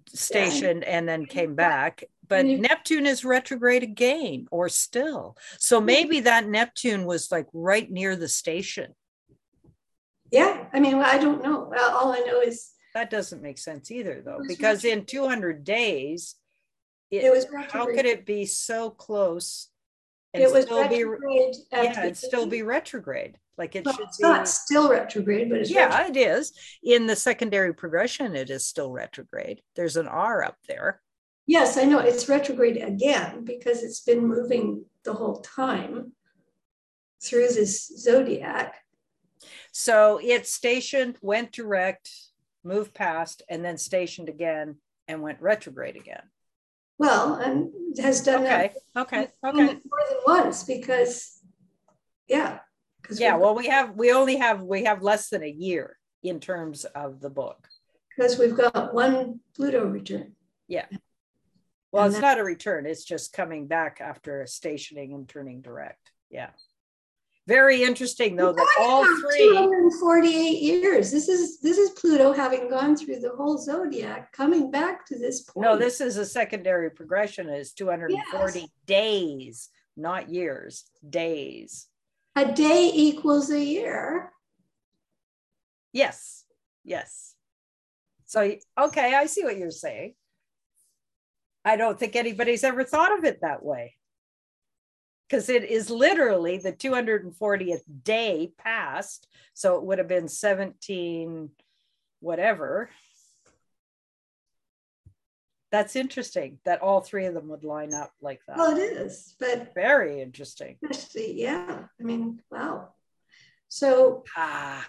stationed and then came back. But you- Neptune is retrograde again, or still. So maybe that Neptune was like right near the station. Yeah, I mean, I don't know. Well, All I know is That doesn't make sense either, though, because in 200 days, it it, was how could it be so close and It was still retrograde. at yeah, it'd still be retrograde. Like it Well, should it's be. not still retrograde, but it's Yeah, retrograde. it is. In the secondary progression, it is still retrograde. There's an R up there. Yes, I know it's retrograde again because it's been moving the whole time through this zodiac. So it's stationed, went direct, moved past, and then stationed again and went retrograde again. Well, and has done Okay, that okay, more than once because, yeah. Yeah, well, we have, we only have, we have less than a year in terms of the book. Because we've got one Pluto return. Yeah. Well, And it's that- not a return, it's just coming back after stationing and turning direct. Yeah. Very interesting, though, that all three. 248 years. This is this is Pluto having gone through the whole zodiac, coming back to this point. No, this is a secondary progression is 240 Yes. days, not years, days. A day equals a year. Yes, yes. So, okay, I see what you're saying. I don't think anybody's ever thought of it that way. Because it is literally the 240th day past. So it would have been 17, whatever. That's interesting that all three of them would line up like that. Well, it is, but Very interesting. especially, yeah. I mean, wow. So Ah,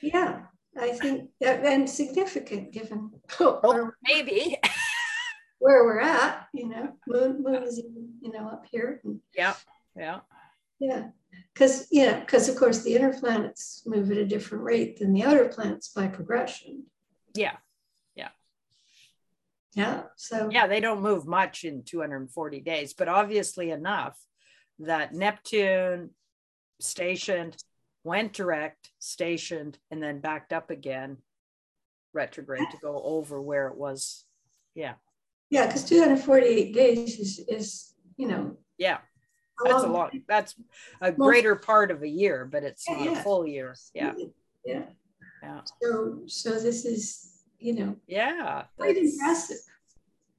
yeah, I think that and significant given oh, where, maybe. (laughs) where we're at. You know, moon moon is you know up here. And, Yeah, yeah. yeah, because yeah, because of course the inner planets move at a different rate than the outer planets by progression. Yeah. Yeah. So Yeah, they don't move much in 240 days, but obviously enough that Neptune stationed, went direct, stationed, and then backed up again, retrograde to go over where it was. Yeah, yeah, because 248 days is is you know yeah, that's a long lot. That's a greater part of a year, but it's Yeah, not a full year. Yeah, Yeah. yeah, So so this is you know yeah. quite impressive.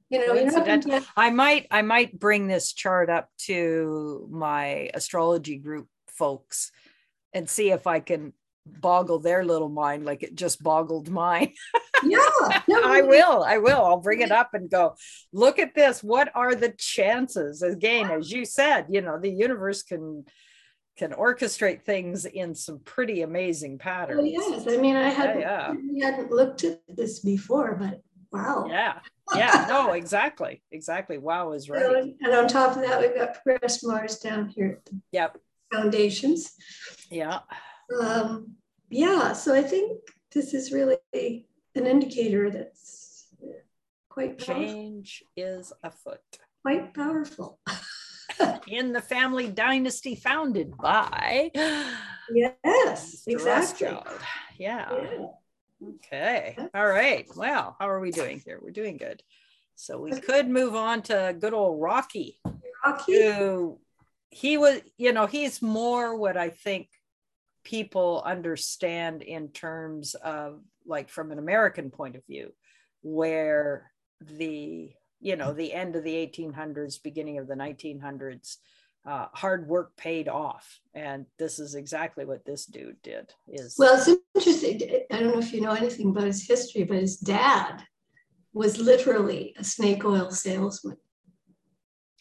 You know, you're not gonna Coincidental. get, I might I might bring this chart up to my astrology group folks and see if I can boggle their little mind like it just boggled mine. yeah, (laughs) no, I will. I will. I'll bring it up and go, look at this. What are the chances? Again, as you said, you know, the universe can can orchestrate things in some pretty amazing patterns. Oh, yes, I mean, I hadn't, yeah. we hadn't looked at this before, but wow. Yeah. Yeah. No, exactly. Exactly. Wow is right. And on top of that, we've got Progress Mars down here at the Yep. foundations. Yeah. Um, yeah, so I think this is really an indicator that's quite powerful, Change is afoot. quite powerful. (laughs) (laughs) in the family dynasty founded by Yes, exactly. Yeah. Yeah. Okay. All right. Well, how are we doing here? We're doing good. So we could move on to good old Rocky, Rocky, who he was, you know, he's more what I think people understand in terms of like from an American point of view, where the, you know, the end of the 1800s, beginning of the 1900s, uh, hard work paid off. And this is exactly what this dude did is well, it's interesting. I don't know if you know anything about his history, but his dad was literally a snake oil salesman.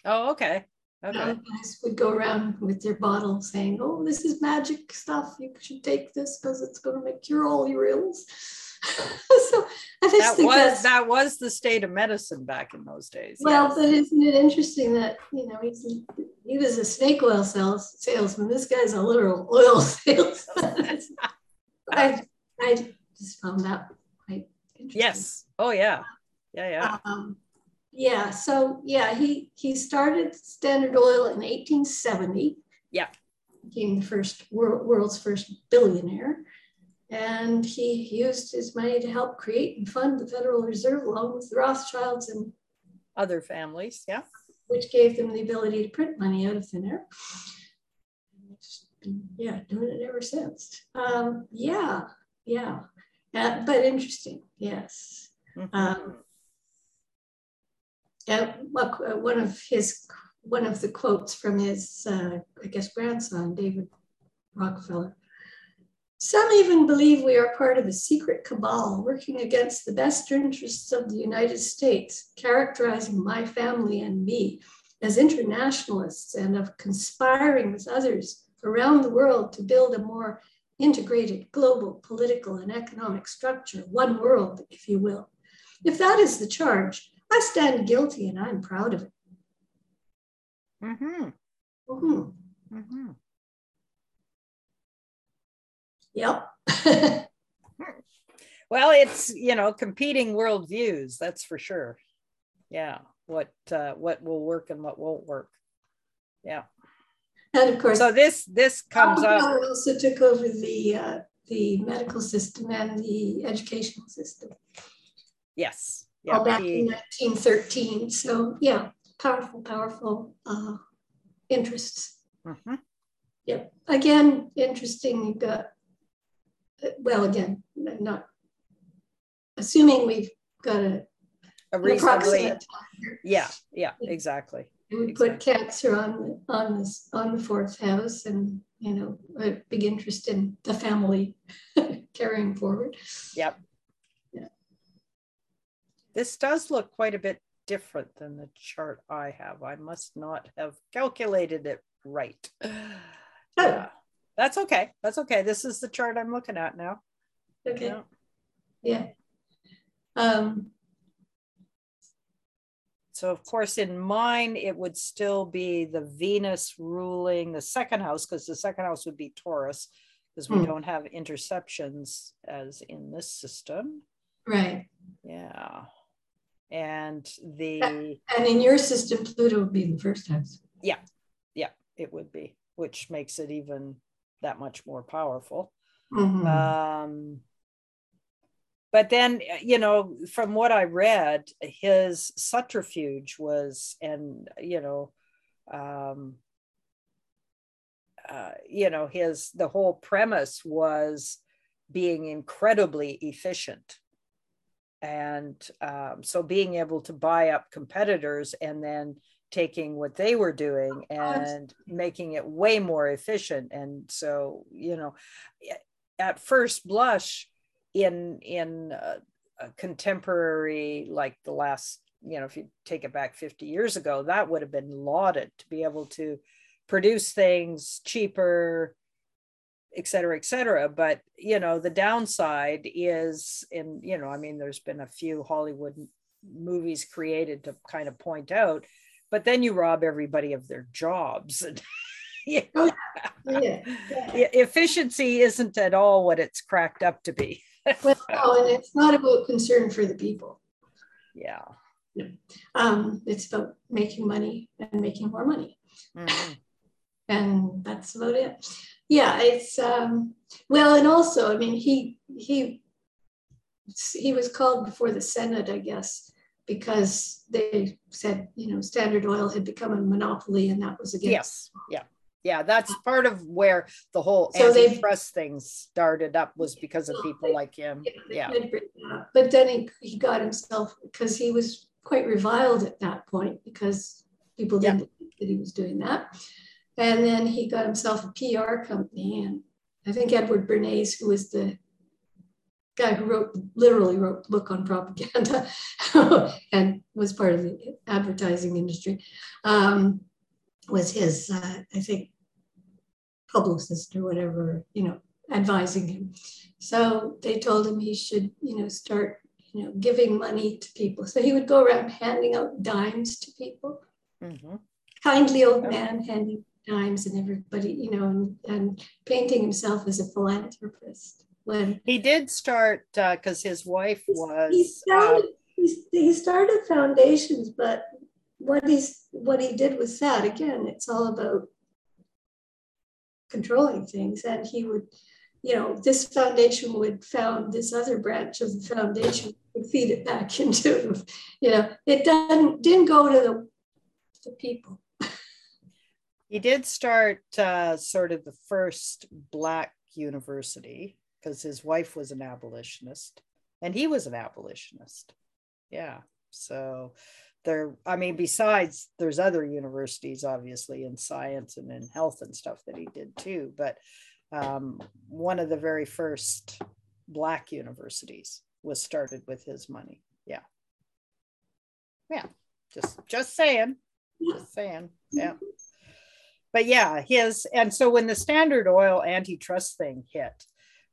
Oh, okay. Okay. guys would go around with their bottle saying, "Oh, this is magic stuff. You should take this because it's going to make cure all your ills." (laughs) so I just That think was that was the state of medicine back in those days. well, yes. but isn't it interesting that you know he's he was a snake oil sales, salesman. This guy's a literal oil (laughs) salesman. I I just found that quite interesting. yes. Oh yeah. Yeah, yeah. Um, yeah. So yeah, he he started Standard Oil in 1870. Yeah. Became the first world's first billionaire. And he used his money to help create and fund the Federal Reserve along with the Rothschilds and other families. Yeah. Which gave them the ability to print money out of thin air. Yeah, doing it ever since. Um, yeah, yeah. Uh, but interesting, yes. Mm-hmm. Um, uh, one of his one of the quotes from his uh, I guess grandson David Rockefeller. Some even believe we are part of a secret cabal working against the best interests of the United States, characterizing my family and me as internationalists and of conspiring with others around the world to build a more integrated global political and economic structure, one world, if you will. If that is the charge, I stand guilty and I'm proud of it. Mm-hmm. Mm-hmm. Mm-hmm. Yep. (laughs) well, it's you know competing worldviews. That's for sure. Yeah. What uh, what will work and what won't work. Yeah. And of course, so this this comes up. Also took over the uh, the medical system and the educational system. Yes yeah, all back he, in 1913. So yeah, powerful, powerful uh, interests. Mm-hmm. Yep. Again, interesting. You've got well, again, not assuming we've got a, a reasonably, yeah, yeah, exactly. We exactly. put cancer on on this on the fourth house, and you know, a big interest in the family (laughs) carrying forward. Yep. This does look quite a bit different than the chart I have. I must not have calculated it right. Oh. Yeah, that's okay. That's okay. This is the chart I'm looking at now. Okay. Yeah. yeah. Um, so of course in mine, it would still be the Venus ruling the second house because the second house would be Taurus because we hmm. don't have interceptions as in this system. Right. Yeah and the and in your system pluto would be in the first house yeah yeah it would be which makes it even that much more powerful mm-hmm. um but then you know from what i read his subterfuge was and you know um uh, you know his the whole premise was being incredibly efficient and um, so being able to buy up competitors and then taking what they were doing and making it way more efficient and so you know at first blush in in a, a contemporary like the last you know if you take it back 50 years ago that would have been lauded to be able to produce things cheaper et cetera, et cetera. But, you know, the downside is in, you know, I mean, there's been a few Hollywood movies created to kind of point out, but then you rob everybody of their jobs. And, (laughs) yeah. Oh, yeah. yeah. Efficiency isn't at all what it's cracked up to be. well, no, and it's not about concern for the people. Yeah. No. Um, it's about making money and making more money. Mm-hmm. And that's about it yeah it's um well and also i mean he he he was called before the senate i guess because they said you know standard oil had become a monopoly and that was against yes yeah yeah that's part of where the whole so antitrust thing started up was because of people like him yeah but then he, he got himself because he was quite reviled at that point because people didn't yeah. think that he was doing that and then he got himself a PR company. And I think Edward Bernays, who was the guy who wrote, literally wrote the book on propaganda (laughs) and was part of the advertising industry, um, was his, uh, I think, publicist or whatever, you know, advising him. So they told him he should, you know, start, you know, giving money to people. So he would go around handing out dimes to people. Mm-hmm. Kindly old man handing dimes and everybody, you know, and, and painting himself as a philanthropist. When he did start, because uh, his wife was. He started, uh, He, started foundations, but what he's what he did was sad. Again, it's all about controlling things, and he would, you know, this foundation would found this other branch of the foundation would feed it back (laughs) into, you know, it doesn't didn't go to the the people. He did start uh, sort of the first black university because his wife was an abolitionist and he was an abolitionist. Yeah. So there, I mean, besides there's other universities, obviously, in science and in health and stuff that he did too. But um, one of the very first black universities was started with his money. Yeah. Yeah. Just just saying. Just saying. Yeah. But yeah, his and so when the Standard Oil antitrust thing hit,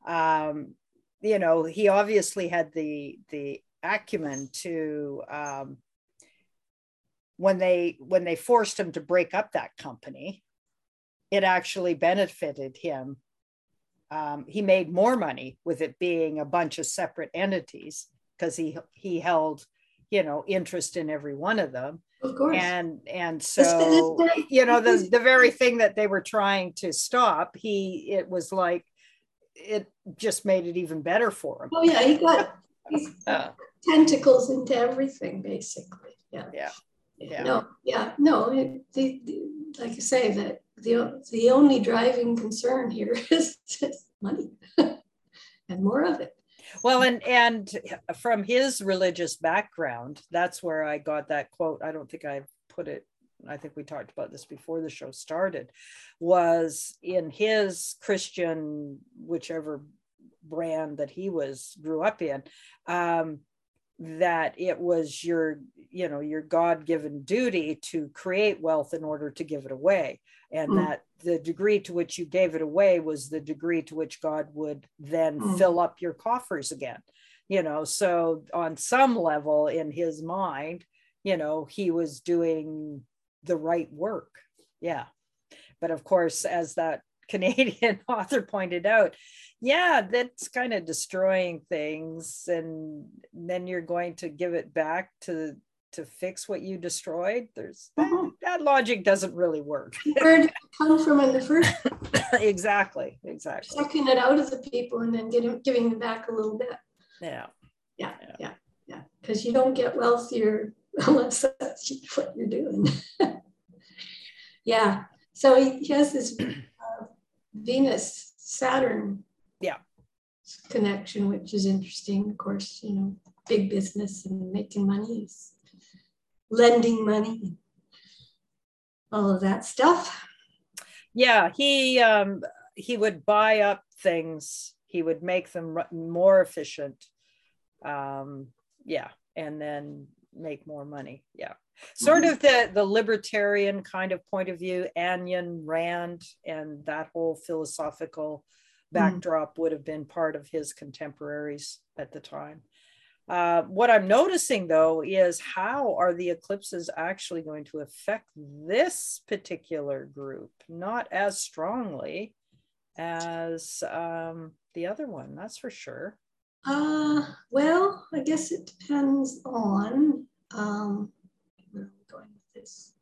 um, you know, he obviously had the the acumen to um, when they when they forced him to break up that company, it actually benefited him. Um, he made more money with it being a bunch of separate entities because he he held you know interest in every one of them of course and and so you know the the very thing that they were trying to stop he it was like it just made it even better for him. Oh yeah he got uh, (laughs) tentacles into everything basically. Yeah. Yeah. Yeah. No yeah no it, the, the, like you say that the the only driving concern here (laughs) is money (laughs) and more of it. Well and and from his religious background that's where i got that quote. I don't think i put it i think we talked about this before the show started was in his christian whichever brand that he was grew up in um, that it was your you know your god-given duty to create wealth in order to give it away and mm. that the degree to which you gave it away was the degree to which god would then mm. fill up your coffers again you know so on some level in his mind you know he was doing the right work. Yeah. But of course as that (laughs) canadian (laughs) author pointed out yeah that's kind of destroying things and then you're going to give it back to to fix what you destroyed. There's mm-hmm. that, that, logic doesn't really work. Where did it come from in the first (laughs) exactly exactly. Sucking it out of the people and then getting giving them back a little bit. Yeah. Yeah yeah. yeah because you don't get wealthier (laughs) unless that's what you're doing. (laughs) Yeah so he, he has this uh, venus saturn yeah. connection which is interesting. Of course you know big business and making money is lending money all of that stuff. Yeah he um he would buy up things. He would make them more efficient. Um yeah and then make more money yeah sort mm-hmm. of the the libertarian kind of point of view Ayn Rand and that whole philosophical Mm-hmm. backdrop would have been part of his contemporaries at the time. Uh, what I'm noticing though is how are the eclipses actually going to affect this particular group? Not as strongly as um, the other one, that's for sure. Uh, well, I guess it depends on um, where are we going with this?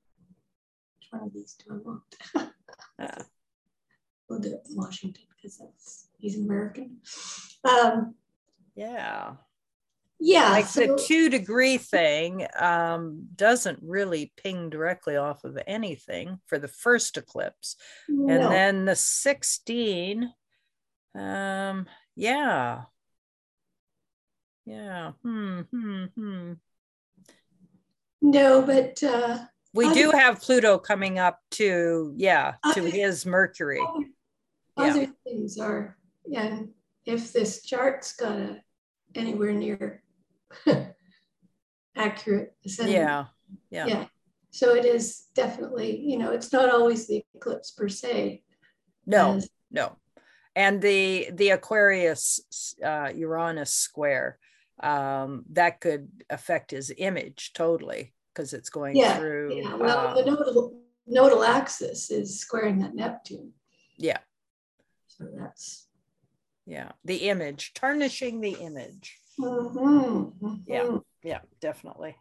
Which one of these do I want? uh, (laughs) we'll do it in Washington because that's he's American. Um, yeah. Yeah. Like so, the two degree thing um, doesn't really ping directly off of anything for the first eclipse. No. And then the 16, um, yeah. Yeah. Hmm, hmm, hmm. No, but uh, we do have Pluto coming up to, yeah, to his Mercury other yeah. things are, yeah, if this chart's got a anywhere near (laughs) accurate. Yeah, yeah. Yeah. So it is definitely, you know, it's not always the eclipse per se. No, as, no. And the the Aquarius uh, Uranus square um, that could affect his image totally because it's going yeah, through. Yeah. Well, um, the nodal nodal axis is squaring that Neptune. Yeah. So that's yeah, the image, tarnishing the image. Mm-hmm. Yeah. Mm-hmm. Yeah, definitely.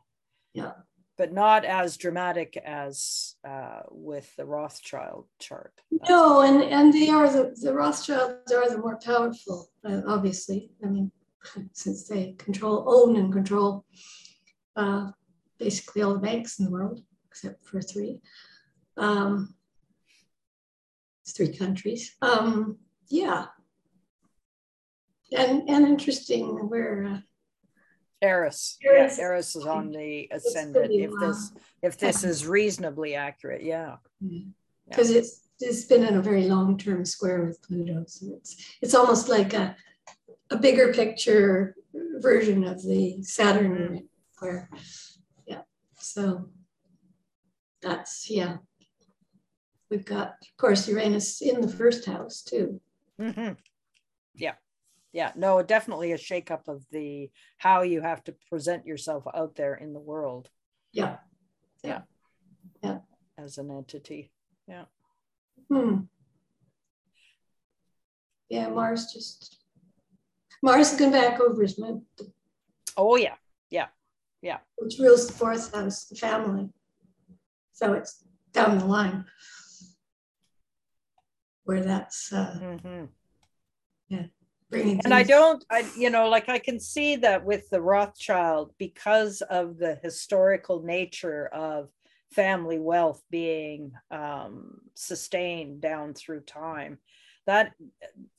Yeah. But not as dramatic as uh, with the Rothschild chart. That's- No, and and they are the the Rothschilds are the more powerful, uh, obviously. I mean, since they control, own, and control uh, basically all the banks in the world, except for three. Um, it's three countries. Um, yeah, and and interesting where. Uh, Eris. Eris. Yeah, Eris is on the ascendant. If this if this is reasonably accurate, yeah. because it's it's been in a very long term square with Pluto, so it's it's almost like a a bigger picture version of the Saturn where Yeah, so that's yeah. We've got, of course, Uranus in the first house too. Mhm. Yeah. Yeah. No, definitely a shakeup of the how you have to present yourself out there in the world Yeah. Yeah yeah, yeah. as an entity. yeah Hmm. Yeah, Mars just Mars gone back over his moon, Oh yeah. Yeah, yeah. Which rules the fourth house, the family. So it's down the line where that's uh, Mhm. bringing. and i don't i you know like i can see that with the rothschild because of the historical nature of family wealth being um, sustained down through time that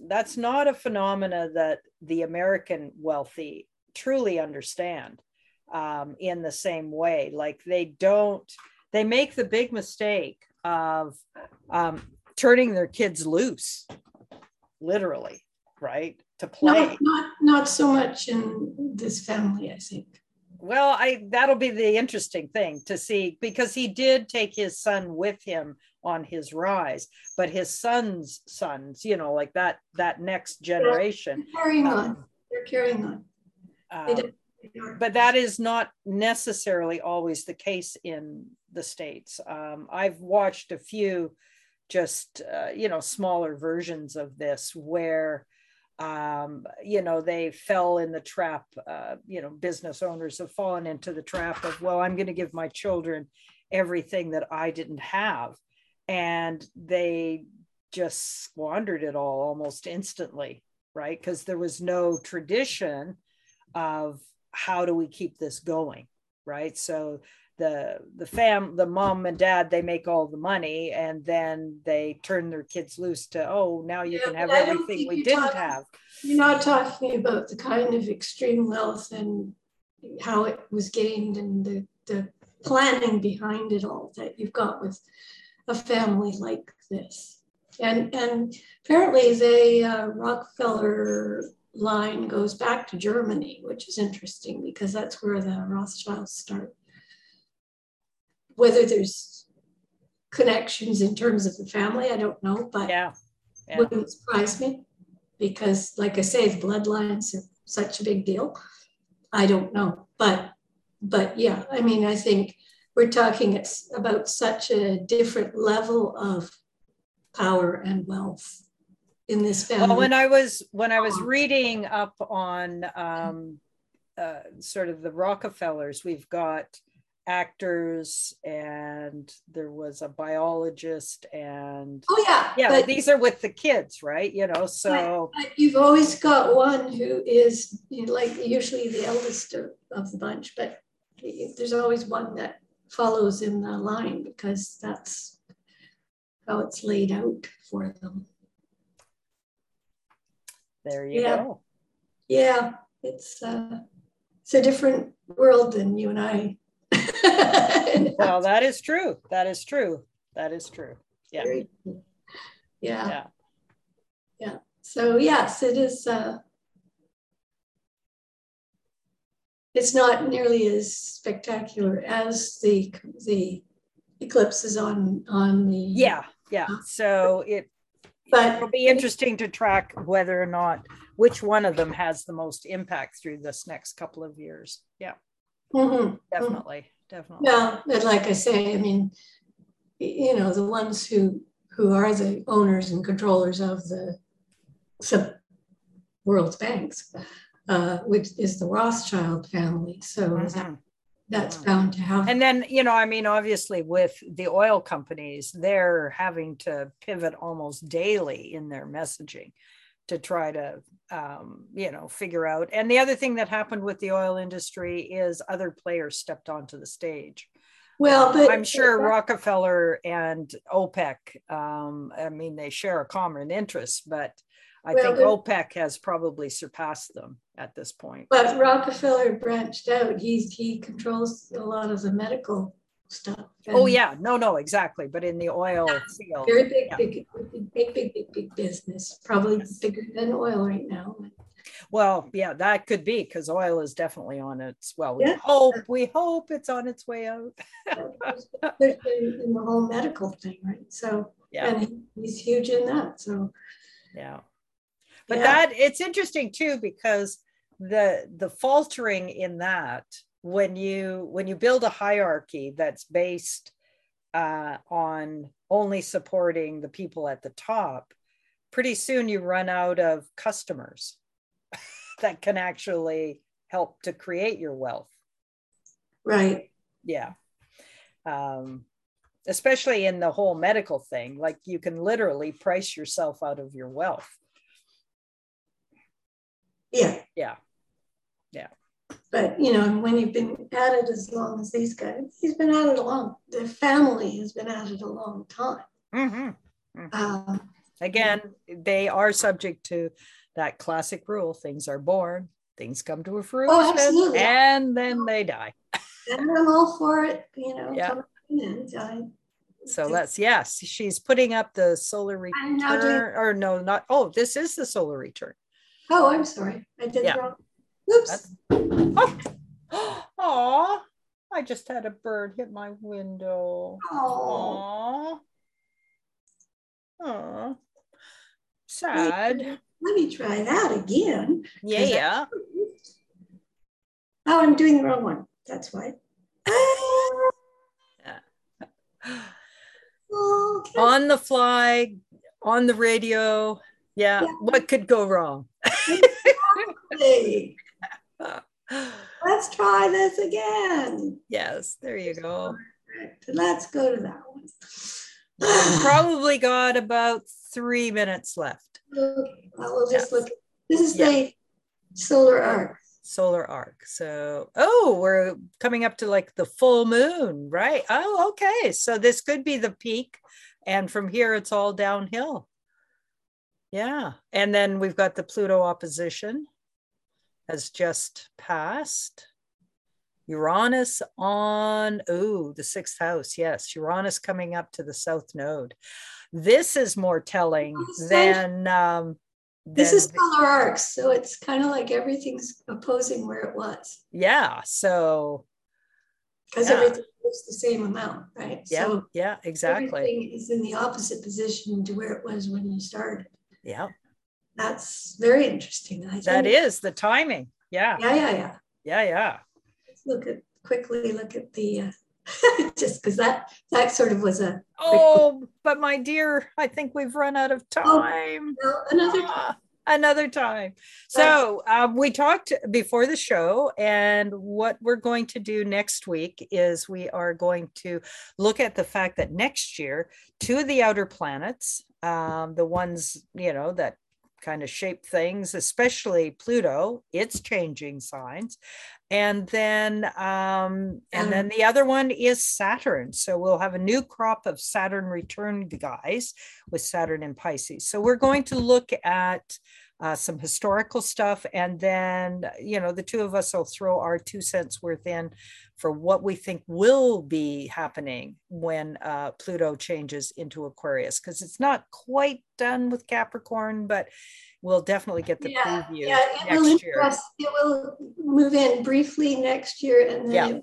that's not a phenomena that the american wealthy truly understand um, in the same way like they don't they make the big mistake of um, turning their kids loose literally right to play Not, not, not so much in this family, I think. Well, I that'll be the interesting thing to see because he did take his son with him on his rise, but his son's sons, you know, like that that next generation. They're carrying on. um, They're carrying on. Um, don't- they are. but that is not necessarily always the case in the states. Um, I've watched a few, just uh, you know, smaller versions of this where, um, you know, they fell in the trap. Uh, you know, business owners have fallen into the trap of, well, I'm going to give my children everything that I didn't have, and they just squandered it all almost instantly, right? Because there was no tradition of how do we keep this going right so the the fam the mom and dad they make all the money and then they turn their kids loose to oh now you Yeah, can have but I don't everything we didn't talking- have You're not talking about the kind of extreme wealth and how it was gained and the, the planning behind it all that you've got with a family like this. And, and apparently the uh, Rockefeller line goes back to Germany, which is interesting because that's where the Rothschilds start. Whether there's connections in terms of the family, I don't know, but yeah yeah wouldn't surprise me because, like I say, the bloodlines are such a big deal. I don't know, but but yeah, I mean, I think we're talking it's about such a different level of power and wealth in this family. well when i was when i was reading up on um uh, sort of the rockefellers we've got actors and there was a biologist and oh yeah, yeah but, these are with the kids right you know so but you've always got one who is you know, like usually the eldest of, of the bunch, but there's always one that follows in the line because that's how it's laid out for them. there you Yeah. go Yeah, it's uh, it's a different world than you and I. (laughs) well that is true. That is true. That is true. Yeah. Very- yeah, yeah. Yeah. So yes, it is. Uh, it's not nearly as spectacular as the the eclipses on on the yeah. Yeah. So it But it'll be interesting to track whether or not which one of them has the most impact through this next couple of years. Yeah Mhm. definitely definitely Well, but like I say, I mean, you know, the ones who who are the owners and controllers of the sub world's banks, uh, which is the Rothschild family. So Mhm. that, that's Mhm. bound to have. And then, you know, I mean, obviously with the oil companies, they're having to pivot almost daily in their messaging to try to, um, you know, figure out. And the other thing that happened with the oil industry is other players stepped onto the stage. well, but I'm sure Rockefeller and OPEC, um, I mean, they share a common interest, but I Well, think OPEC has probably surpassed them at this point. But Rockefeller branched out. He's he controls a lot of the medical stuff. Oh, yeah, no, no, exactly. But in the oil field. Very big, Yeah. big, big, big, big, big, big business. Probably Yes. bigger than oil right now. Well, yeah, that could be because oil is definitely on its, well, we Yeah. hope, we hope it's on its way out. Especially in the whole medical thing, right? So, Yeah, and he's huge in that. So, yeah. But yeah. that, it's interesting too, because the, the faltering in that, when you, when you build a hierarchy that's based uh, on only supporting the people at the top, pretty soon you run out of customers (laughs) that can actually help to create your wealth. right. yeah um especially in the whole medical thing like you can literally price yourself out of your wealth Yeah. Yeah. yeah But, you know, when you've been at it as long as these guys, he's been at it a long, the family has been at it a long time. Mhm. Um, again they are subject to that classic rule things are born things come to a fruition Oh, absolutely. and then they die and I'm all for it, you know. Yeah. coming in. I- so that's yes she's putting up the solar return or no not oh this is the solar return Oh, I'm sorry. I did Yeah. wrong. Oops. Oh (gasps) Aw, i just had a bird hit my window Oh, Aw. Sad. let me try that again. Yeah, yeah. Oh, I'm doing the wrong one. That's why. Okay. On the fly, on the radio. Yeah. Yeah. What could go wrong? Hey, (laughs) let's try this again. yes, there you go. Let's go to that one. (sighs) Probably got about three minutes left. Okay, well, we'll just Yes. look. This is Yeah. the solar arc. Solar arc. So, oh, we're coming up to like the full moon, right? Oh, okay. So this could be the peak. And from here, it's all downhill. Yeah. And then we've got the Pluto opposition has just passed. Uranus on, oh, the sixth house. Yes. Uranus coming up to the south node. This is more telling Oh, than. Um, This is solar arcs, so it's kind of like everything's opposing where it was yeah. So, because Yeah. everything was the same amount, right? yeah, So yeah, exactly. everything is in the opposite position to where it was when you started. Yeah. That's very interesting. I That is the timing. Yeah. Yeah, yeah, yeah. Yeah. Yeah. Let's look at quickly look at the uh, (laughs) just because that that sort of was a Oh, but my dear, I think we've run out of time. well, another Ah, another time. So um, we talked before the show, and what we're going to do next week is we are going to look at the fact that next year, two of the outer planets, um, the ones you know that kind of shape things, especially Pluto, it's changing signs. And then um, and then the other one is Saturn. So we'll have a new crop of Saturn return guys with Saturn in Pisces. So we're going to look at uh, some historical stuff, and then you know the two of us will throw our two cents worth in for what we think will be happening when uh, Pluto changes into Aquarius, because it's not quite done with Capricorn, but we'll definitely get the yeah, preview yeah, it will next year. impress, it will move in briefly next year and then Yeah. move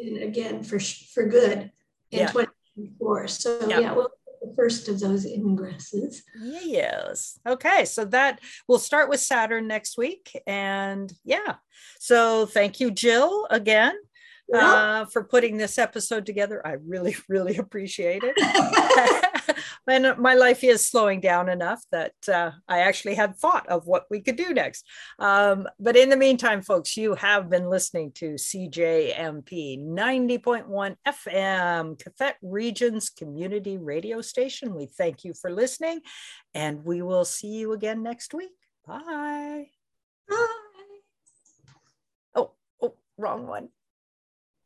in again for for good in Yeah. 2024. So Yeah. yeah, we'll the first of those ingresses. Yes. Okay. So that we'll start with Saturn next week. And yeah. So thank you, Jill, again. Uh, for putting this episode together. I really, (laughs) really appreciate it. (laughs) and my life is slowing down enough that uh, I actually had thought of what we could do next. Um, but in the meantime, folks, you have been listening to CJMP 90.1 FM, Qathet Region's community radio station. We thank you for listening, and we will see you again next week. Bye. Bye. Oh, oh, wrong one.